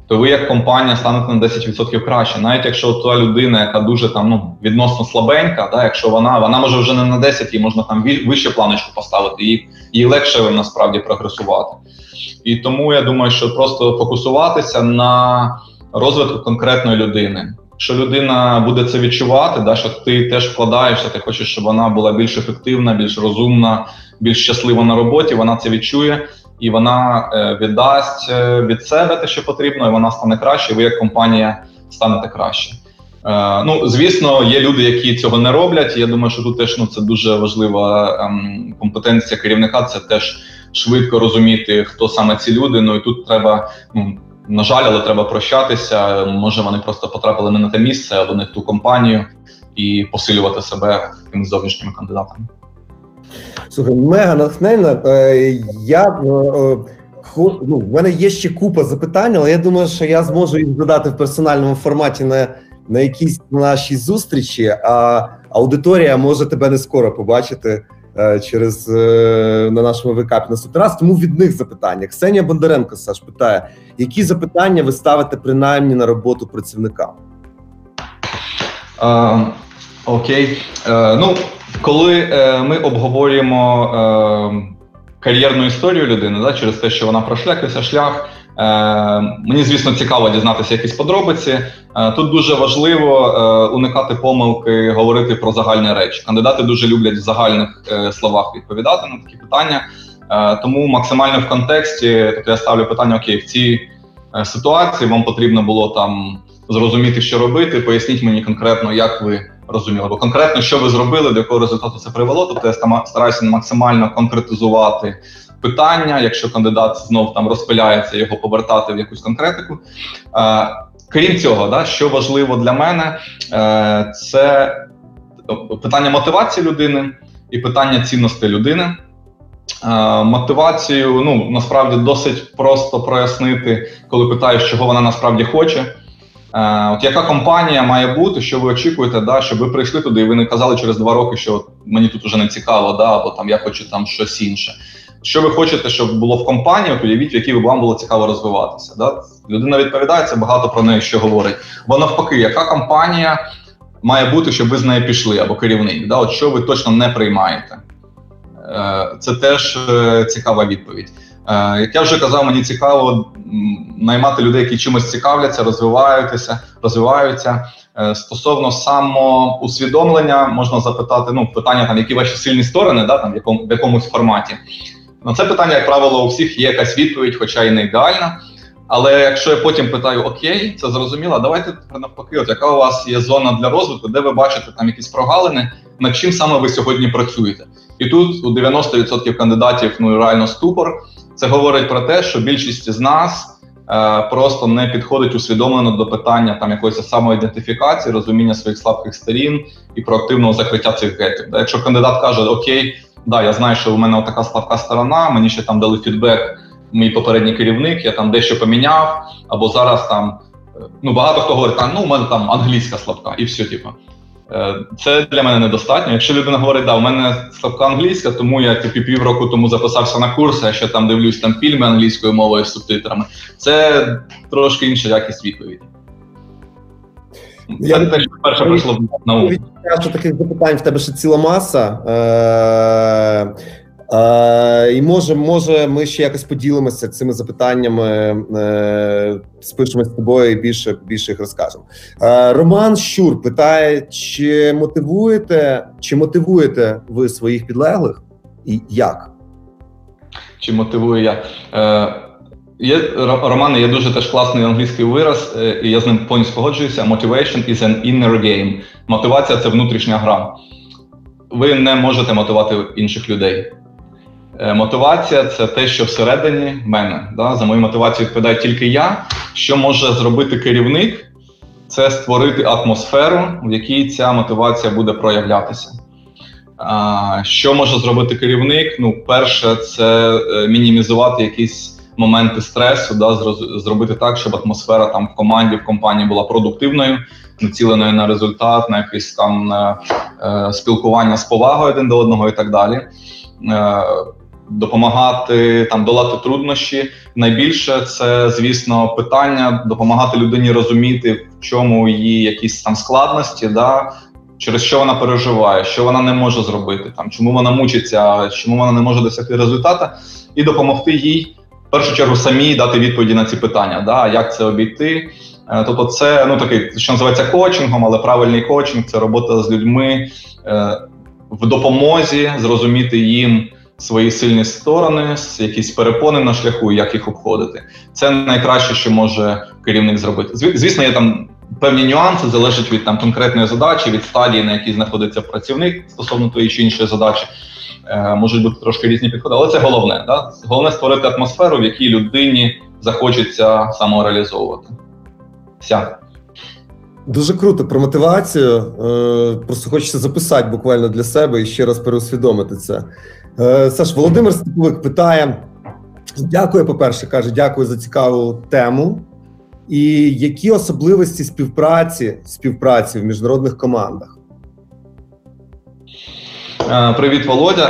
то ви як компанія станете на 10% краще. Навіть якщо та людина, яка дуже там ну відносно слабенька, да, якщо вона вона може вже не на 10, їй можна там вище планочку поставити, їй, їй легше насправді прогресувати. І тому я думаю, що просто фокусуватися на розвитку конкретної людини. Що людина буде це відчувати, да, що ти теж вкладаєшся, ти хочеш, щоб вона була більш ефективна, більш розумна, більш щаслива на роботі. Вона це відчує і вона е, віддасть е, від себе те, що потрібно, і вона стане краще. Ви як компанія станете краще. Е, ну, звісно, є люди, які цього не роблять. Я думаю, що тут теж ну це дуже важлива ем, компетенція керівника. Це теж швидко розуміти, хто саме ці люди. Ну і тут треба ну. На жаль, але треба прощатися. Може, вони просто потрапили не на те місце або не в ту компанію і посилювати себе тими зовнішніми кандидатами. Слухай, мега натхненно. Е, я е, е, ну, в мене є ще купа запитань, але я думаю, що я зможу їх задати в персональному форматі на на якійсь нашій зустрічі. А аудиторія може тебе не скоро побачити. Е, через е, на нашому викапі наступний раз. Тому від них запитання. Ксенія Бондаренко Саш питає: які запитання ви ставите принаймні на роботу працівникам? Uh, окей. Uh, ну, коли ми обговорюємо кар'єрну історію людини, через те, що вона пройшла якийсь шлях, Мені, звісно, цікаво дізнатися якісь подробиці. Тут дуже важливо уникати помилки, говорити про загальні речі. Кандидати дуже люблять в загальних словах відповідати на такі питання. Тому максимально в контексті, тобто я ставлю питання: окей, в цій ситуації вам потрібно було там зрозуміти, що робити. Поясніть мені конкретно, як ви розуміли, бо конкретно що ви зробили, до якого результату це привело. Тобто я стараюся максимально конкретизувати питання. Якщо кандидат знов там розпиляється, його повертати в якусь конкретику. Е, крім цього, да, що важливо для мене, е, це питання мотивації людини і питання цінності людини. Е, мотивацію ну насправді досить просто прояснити, коли питаєш, чого вона насправді хоче. Е, от яка компанія має бути, що ви очікуєте, да, щоб ви прийшли туди, і ви не казали через два роки, що мені тут вже не цікаво, да, або там я хочу там щось інше. Що ви хочете, щоб було в компанії, от уявіть, в якій вам було цікаво розвиватися. Да? Людина відповідає, це багато про неї що говорить. Бо навпаки, яка компанія має бути, щоб ви з нею пішли, або керівник? Да? От Що ви точно не приймаєте? Е, це теж е, цікава відповідь. Е, як я вже казав, мені цікаво наймати людей, які чимось цікавляться, розвиваються, розвиваються. Стосовно самоусвідомлення, можна запитати ну, питання, там, які ваші сильні сторони, да, там, в, якому, в якомусь форматі. На це питання, як правило, у всіх є якась відповідь, хоча й не ідеальна. Але якщо я потім питаю, окей, це зрозуміло, давайте навпаки, от яка у вас є зона для розвитку, де ви бачите там якісь прогалини, над чим саме ви сьогодні працюєте? І тут у 90% кандидатів ну реально ступор. Це говорить про те, що більшість з нас е, просто не підходить усвідомлено до питання там якоїсь самоідентифікації, розуміння своїх слабких сторін і проактивного закриття цих гетів. Якщо кандидат каже, Окей, да, я знаю, що у мене така слабка сторона, мені ще там дали фідбек, мій попередній керівник, я там дещо поміняв, або зараз там. Е, ну, багато хто говорить, ну у мене там англійська слабка, і все, типу. Е, це для мене недостатньо. Якщо людина говорить, да, у мене слабка англійська, тому я типу, півроку тому записався на курси, а ще там дивлюсь там фільми англійською мовою з субтитрами. Це трошки інша якість відповіді. Я що перше прийшло на ум. що таких запитань в тебе ще ціла маса. Е- Е, І може, може, ми ще якось поділимося цими запитаннями, е, спишемо з тобою і більше більше їх розкажемо. Е, Роман Щур питає: чи мотивуєте, чи мотивуєте ви своїх підлеглих і як? Чи мотивую я? Е, Є Романе, є дуже теж класний англійський вираз, е, і я з ним повністю погоджуюся. Motivation is an inner game. Мотивація це внутрішня гра. Ви не можете мотивувати інших людей. Е, мотивація це те, що всередині мене. Да? За мою мотивацію відповідаю тільки я. Що може зробити керівник, це створити атмосферу, в якій ця мотивація буде проявлятися. Що може зробити керівник? Ну, перше, це е, мінімізувати якісь моменти стресу, да, зробити так, щоб атмосфера там в команді, в компанії була продуктивною, націленою на результат, на якесь там на, е, спілкування з повагою один до одного і так далі. Е, допомагати там долати труднощі. Найбільше це, звісно, питання допомагати людині розуміти, в чому її якісь там складності, да, через що вона переживає, що вона не може зробити, там чому вона мучиться, чому вона не може досягти результату, і допомогти їй першу чергу самій дати відповіді на ці питання, да, як це обійти. Е, тобто, це ну такий, що називається коучингом, але правильний коучинг це робота з людьми е, в допомозі зрозуміти їм свої сильні сторони, якісь перепони на шляху, як їх обходити. Це найкраще, що може керівник зробити. Звісно, є там певні нюанси, залежать від там конкретної задачі, від стадії, на якій знаходиться працівник стосовно тої чи іншої задачі. Е, Можуть бути трошки різні підходи, але це головне. Да? Головне створити атмосферу, в якій людині захочеться самореалізовувати. Вся. Дуже круто про мотивацію. Е, просто хочеться записати буквально для себе і ще раз переусвідомити це. Е, Саш, Володимир Степовик питає: дякую, по-перше, каже, дякую за цікаву тему. І які особливості співпраці співпраці в міжнародних командах? Е, привіт, Володя.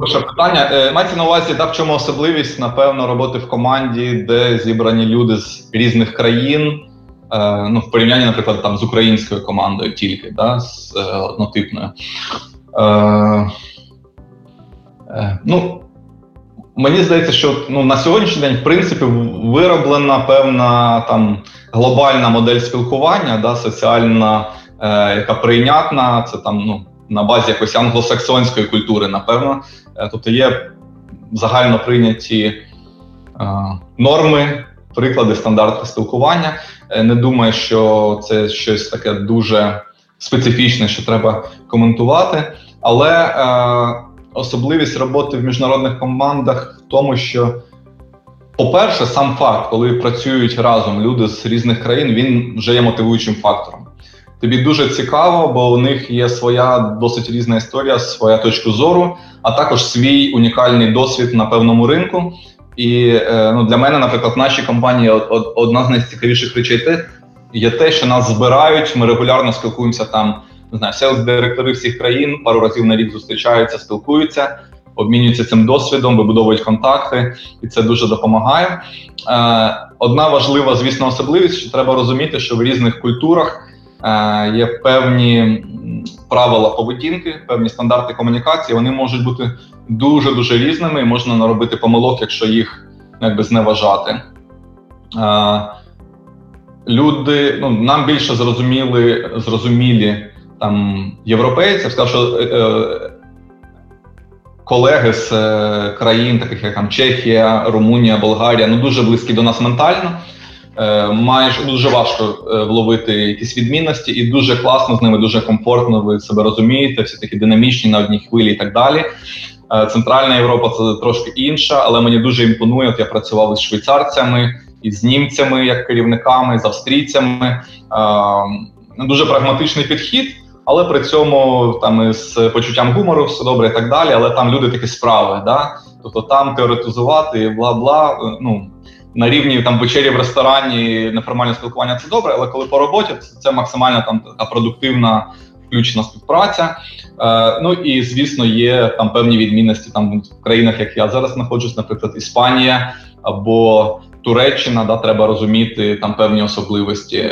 Перше питання. Мається на увазі, так, в чому особливість, напевно, роботи в команді, де зібрані люди з різних країн. Е, ну, в порівнянні, наприклад, там з українською командою тільки, да, з е, однотипною. Е, Ну, Мені здається, що ну на сьогоднішній день в принципі вироблена певна там глобальна модель спілкування, да, соціальна, е, яка прийнятна. Це там ну на базі якоїсь англосаксонської культури, напевно. Е, тобто є загально прийняті е, норми, приклади, стандарти спілкування. Е, не думаю, що це щось таке дуже специфічне, що треба коментувати. Але особливість роботи в міжнародних командах в тому, що, по-перше, сам факт, коли працюють разом люди з різних країн, він вже є мотивуючим фактором. Тобі дуже цікаво, бо у них є своя досить різна історія, своя точка зору, а також свій унікальний досвід на певному ринку. І е, ну, для мене, наприклад, в нашій компанії одна з найцікавіших речей те є те, що нас збирають. Ми регулярно спілкуємося там. Не знаю, селс директори всіх країн пару разів на рік зустрічаються, спілкуються, обмінюються цим досвідом, вибудовують контакти, і це дуже допомагає. Е, Одна важлива, звісно, особливість, що треба розуміти, що в різних культурах є певні правила поведінки, певні стандарти комунікації. Вони можуть бути дуже дуже різними, і можна наробити помилок, якщо їх якби зневажати. Е, Люди ну нам більше зрозуміли, зрозумілі там європейців, сказав, що е, е, колеги з е, країн, таких як там Чехія, Румунія, Болгарія, ну дуже близькі до нас ментально. Е, майже дуже важко е, вловити якісь відмінності, і дуже класно з ними, дуже комфортно. Ви себе розумієте, всі такі динамічні на одній хвилі і так далі. Е, Центральна Європа це трошки інша, але мені дуже імпонує. От я працював із швейцарцями, із німцями, як керівниками, з австрійцями. Дуже прагматичний підхід але при цьому там з почуттям гумору все добре і так далі. Але там люди такі справи, да? Тобто там теоретизувати і бла бла. Ну на рівні там вечері в ресторані, неформальне спілкування це добре, але коли по роботі це, це максимально там така продуктивна. Включена співпраця, Е, ну і звісно, є там певні відмінності там в країнах, як я зараз знаходжусь, наприклад, Іспанія або Туреччина. Да, треба розуміти там певні особливості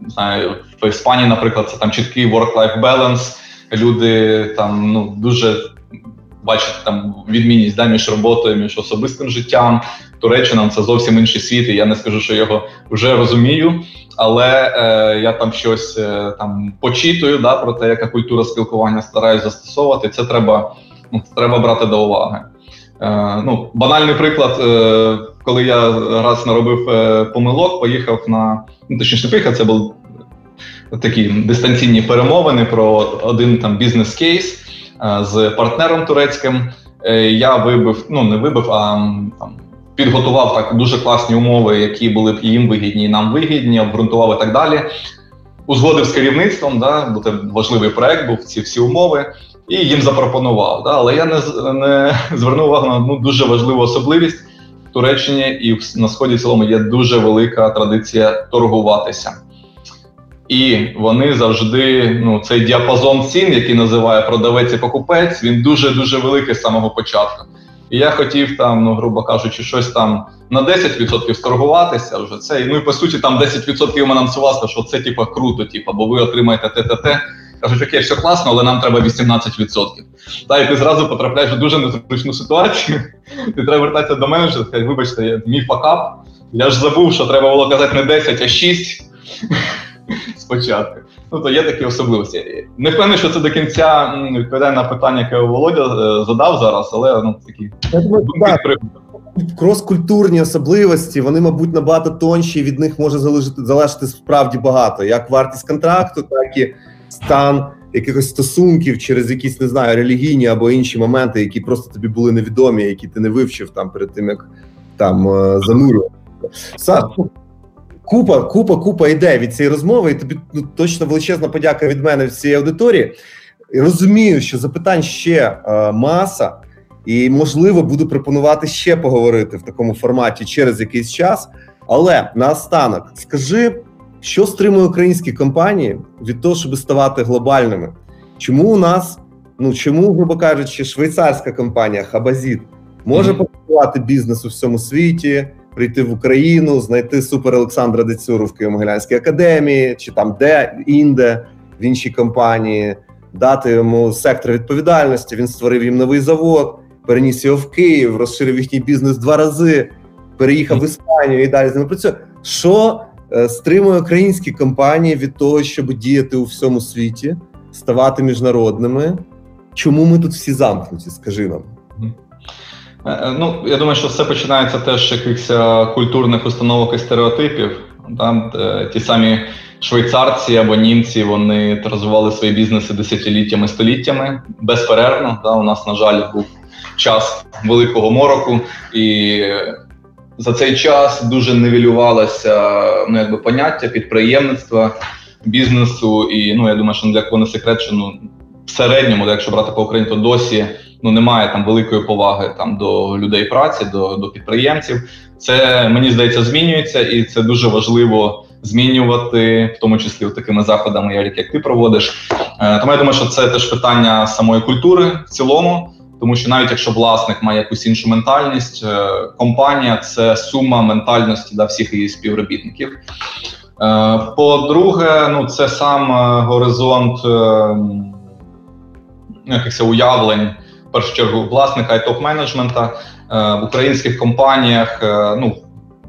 не знаю, в Іспанії, наприклад, це там чіткий work-life balance, Люди там ну дуже бачать там відмінність да, між роботою, між особистим життям. Туреччина це зовсім інший світ. і Я не скажу, що його вже розумію, але е, я там щось е, там почитую да, про те, яка культура спілкування стараюсь застосовувати. Це треба ну, треба брати до уваги. Е, ну, Банальний приклад, е, коли я раз наробив е, помилок, поїхав на ну, точніше не поїхав, це був такі дистанційні перемовини про один там бізнес-кейс з партнером турецьким. Я вибив, ну не вибив, а там підготував так дуже класні умови, які були б їм вигідні, і нам вигідні, обґрунтував і так далі. Узгодив з керівництвом, да, бо це важливий проект був ці всі умови і їм запропонував. Да? Але я не не звернув увагу на одну дуже важливу особливість в Туреччині і на сході в цілому є дуже велика традиція торгуватися. І вони завжди, ну, цей діапазон цін, який називає продавець і покупець, він дуже дуже великий з самого початку. І я хотів там, ну грубо кажучи, щось там на 10% сторгуватися вже це. Ну і по суті, там 10% йому анонсувалося, що це типа круто, типа, бо ви отримаєте те-те-те. Кажуть, окей, все класно, але нам треба 18%. Та і ти зразу потрапляєш в дуже незручну ситуацію. Ти треба вертатися до менеджера, сказати, вибачте, мій факап. Я ж забув, що треба було казати не 10, а 6 спочатку. Ну, то є такі особливості. Не впевнений, що це до кінця відповідає на питання, яке Володя е, задав зараз, але ну такі Крос-культурні особливості, вони, мабуть, набагато тонші, і від них може залежати залежати справді багато. Як вартість контракту, так і стан якихось стосунків через якісь не знаю релігійні або інші моменти, які просто тобі були невідомі, які ти не вивчив там перед тим, як там е, занурювати. Саш, купа, купа, купа ідей від цієї розмови, і тобі ну, точно величезна подяка від мене всієї аудиторії. І Розумію, що запитань ще е, маса, і можливо буду пропонувати ще поговорити в такому форматі через якийсь час. Але наостанок скажи що стримує українські компанії від того, щоб ставати глобальними? Чому у нас, ну чому, грубо кажучи, швейцарська компанія Хабазіт може побудувати бізнес у всьому світі, прийти в Україну, знайти супер Олександра Децюру в Києво-Могилянській академії, чи там де інде в іншій компанії, дати йому сектор відповідальності? Він створив їм новий завод. переніс його в Київ, розширив їхній бізнес два рази, переїхав в Іспанію і далі з ними працює. Що е, стримує українські компанії від того, щоб діяти у всьому світі, ставати міжнародними? Чому ми тут всі замкнуті? Скажи нам. Е, е, ну, я думаю, що все починається теж з якихось е, культурних установок і стереотипів. Там ті самі швейцарці або німці вони розвивали свої бізнеси десятиліттями, століттями безперервно. Да, У нас, на жаль, був час великого мороку, і за цей час дуже нивелювалося ну, якби поняття підприємництва, бізнесу. І ну я думаю, що для кого не секрет, що ну в середньому, якщо брати по Україні, то досі ну немає там великої поваги там до людей праці, до до підприємців. Це мені здається змінюється, і це дуже важливо змінювати, в тому числі такими заходами, як ти проводиш. Е, тому я думаю, що це теж питання самої культури в цілому. Тому що навіть якщо власник має якусь іншу ментальність, е, компанія це сума ментальності да, всіх її співробітників. Е, по-друге, ну це сам горизонт якихось уявлень першу чергу власника і топ-менеджмента е, в українських компаніях. Е, ну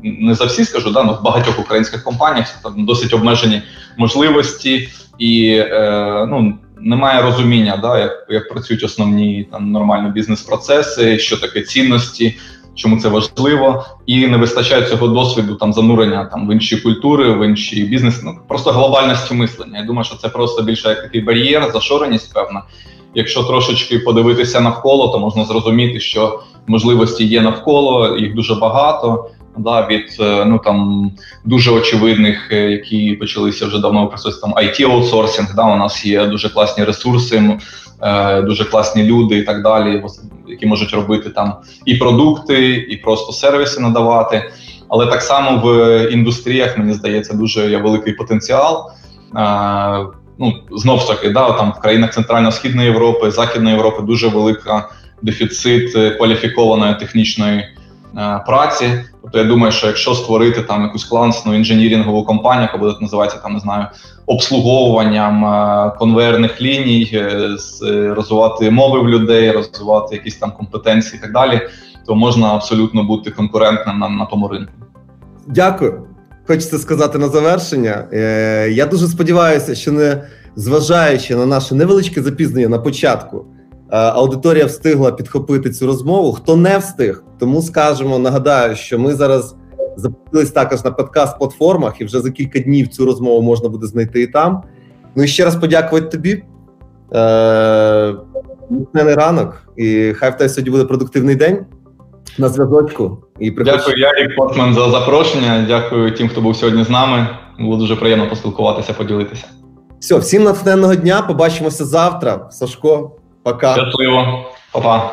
не за всі скажу, да, ну в багатьох українських компаніях там досить обмежені можливості і е, ну. Немає розуміння, да, як як працюють основні там нормальні бізнес-процеси, що таке цінності, чому це важливо, і не вистачає цього досвіду там занурення там в інші культури, в інші бізнес. Ну просто глобальності мислення. Я думаю, що це просто більше як такий бар'єр, зашореність, певна, Якщо трошечки подивитися навколо, то можна зрозуміти, що можливості є навколо, їх дуже багато. Да, від е, ну там дуже очевидних, е, які почалися вже давно присутні, там it аутсорсинг Да, у нас є дуже класні ресурси, е, дуже класні люди і так далі, які можуть робити там і продукти, і просто сервіси надавати. Але так само в індустріях мені здається дуже є великий потенціал ну знов таки, да, там в країнах Центрально-Східної Європи, Західної Європи дуже велика дефіцит е, кваліфікованої технічної е, праці. Тобто я думаю, що якщо створити там якусь класну інженірінгову компанію, яка буде називатися там, не знаю, обслуговуванням е, конвейерних ліній, розвивати мови в людей, розвивати якісь там компетенції і так далі, то можна абсолютно бути конкурентним на, на тому ринку. Дякую хочеться сказати на завершення. Е, я дуже сподіваюся, що не зважаючи на наше невеличке запізнення на початку, е, аудиторія встигла підхопити цю розмову. Хто не встиг, тому скажемо, нагадаю, що ми зараз запустились також на подкаст-платформах, і вже за кілька днів цю розмову можна буде знайти і там. Ну і ще раз подякувати тобі. Е, ранок, і хай в тебе сьогодні буде продуктивний день на зв'язочку. І Дякую, Ярік Портман, за запрошення. Дякую тим, хто був сьогодні з нами. Було дуже приємно поспілкуватися, поділитися. Все, всім натхненного дня. Побачимося завтра. Сашко, пока. Щасливо, Па-па.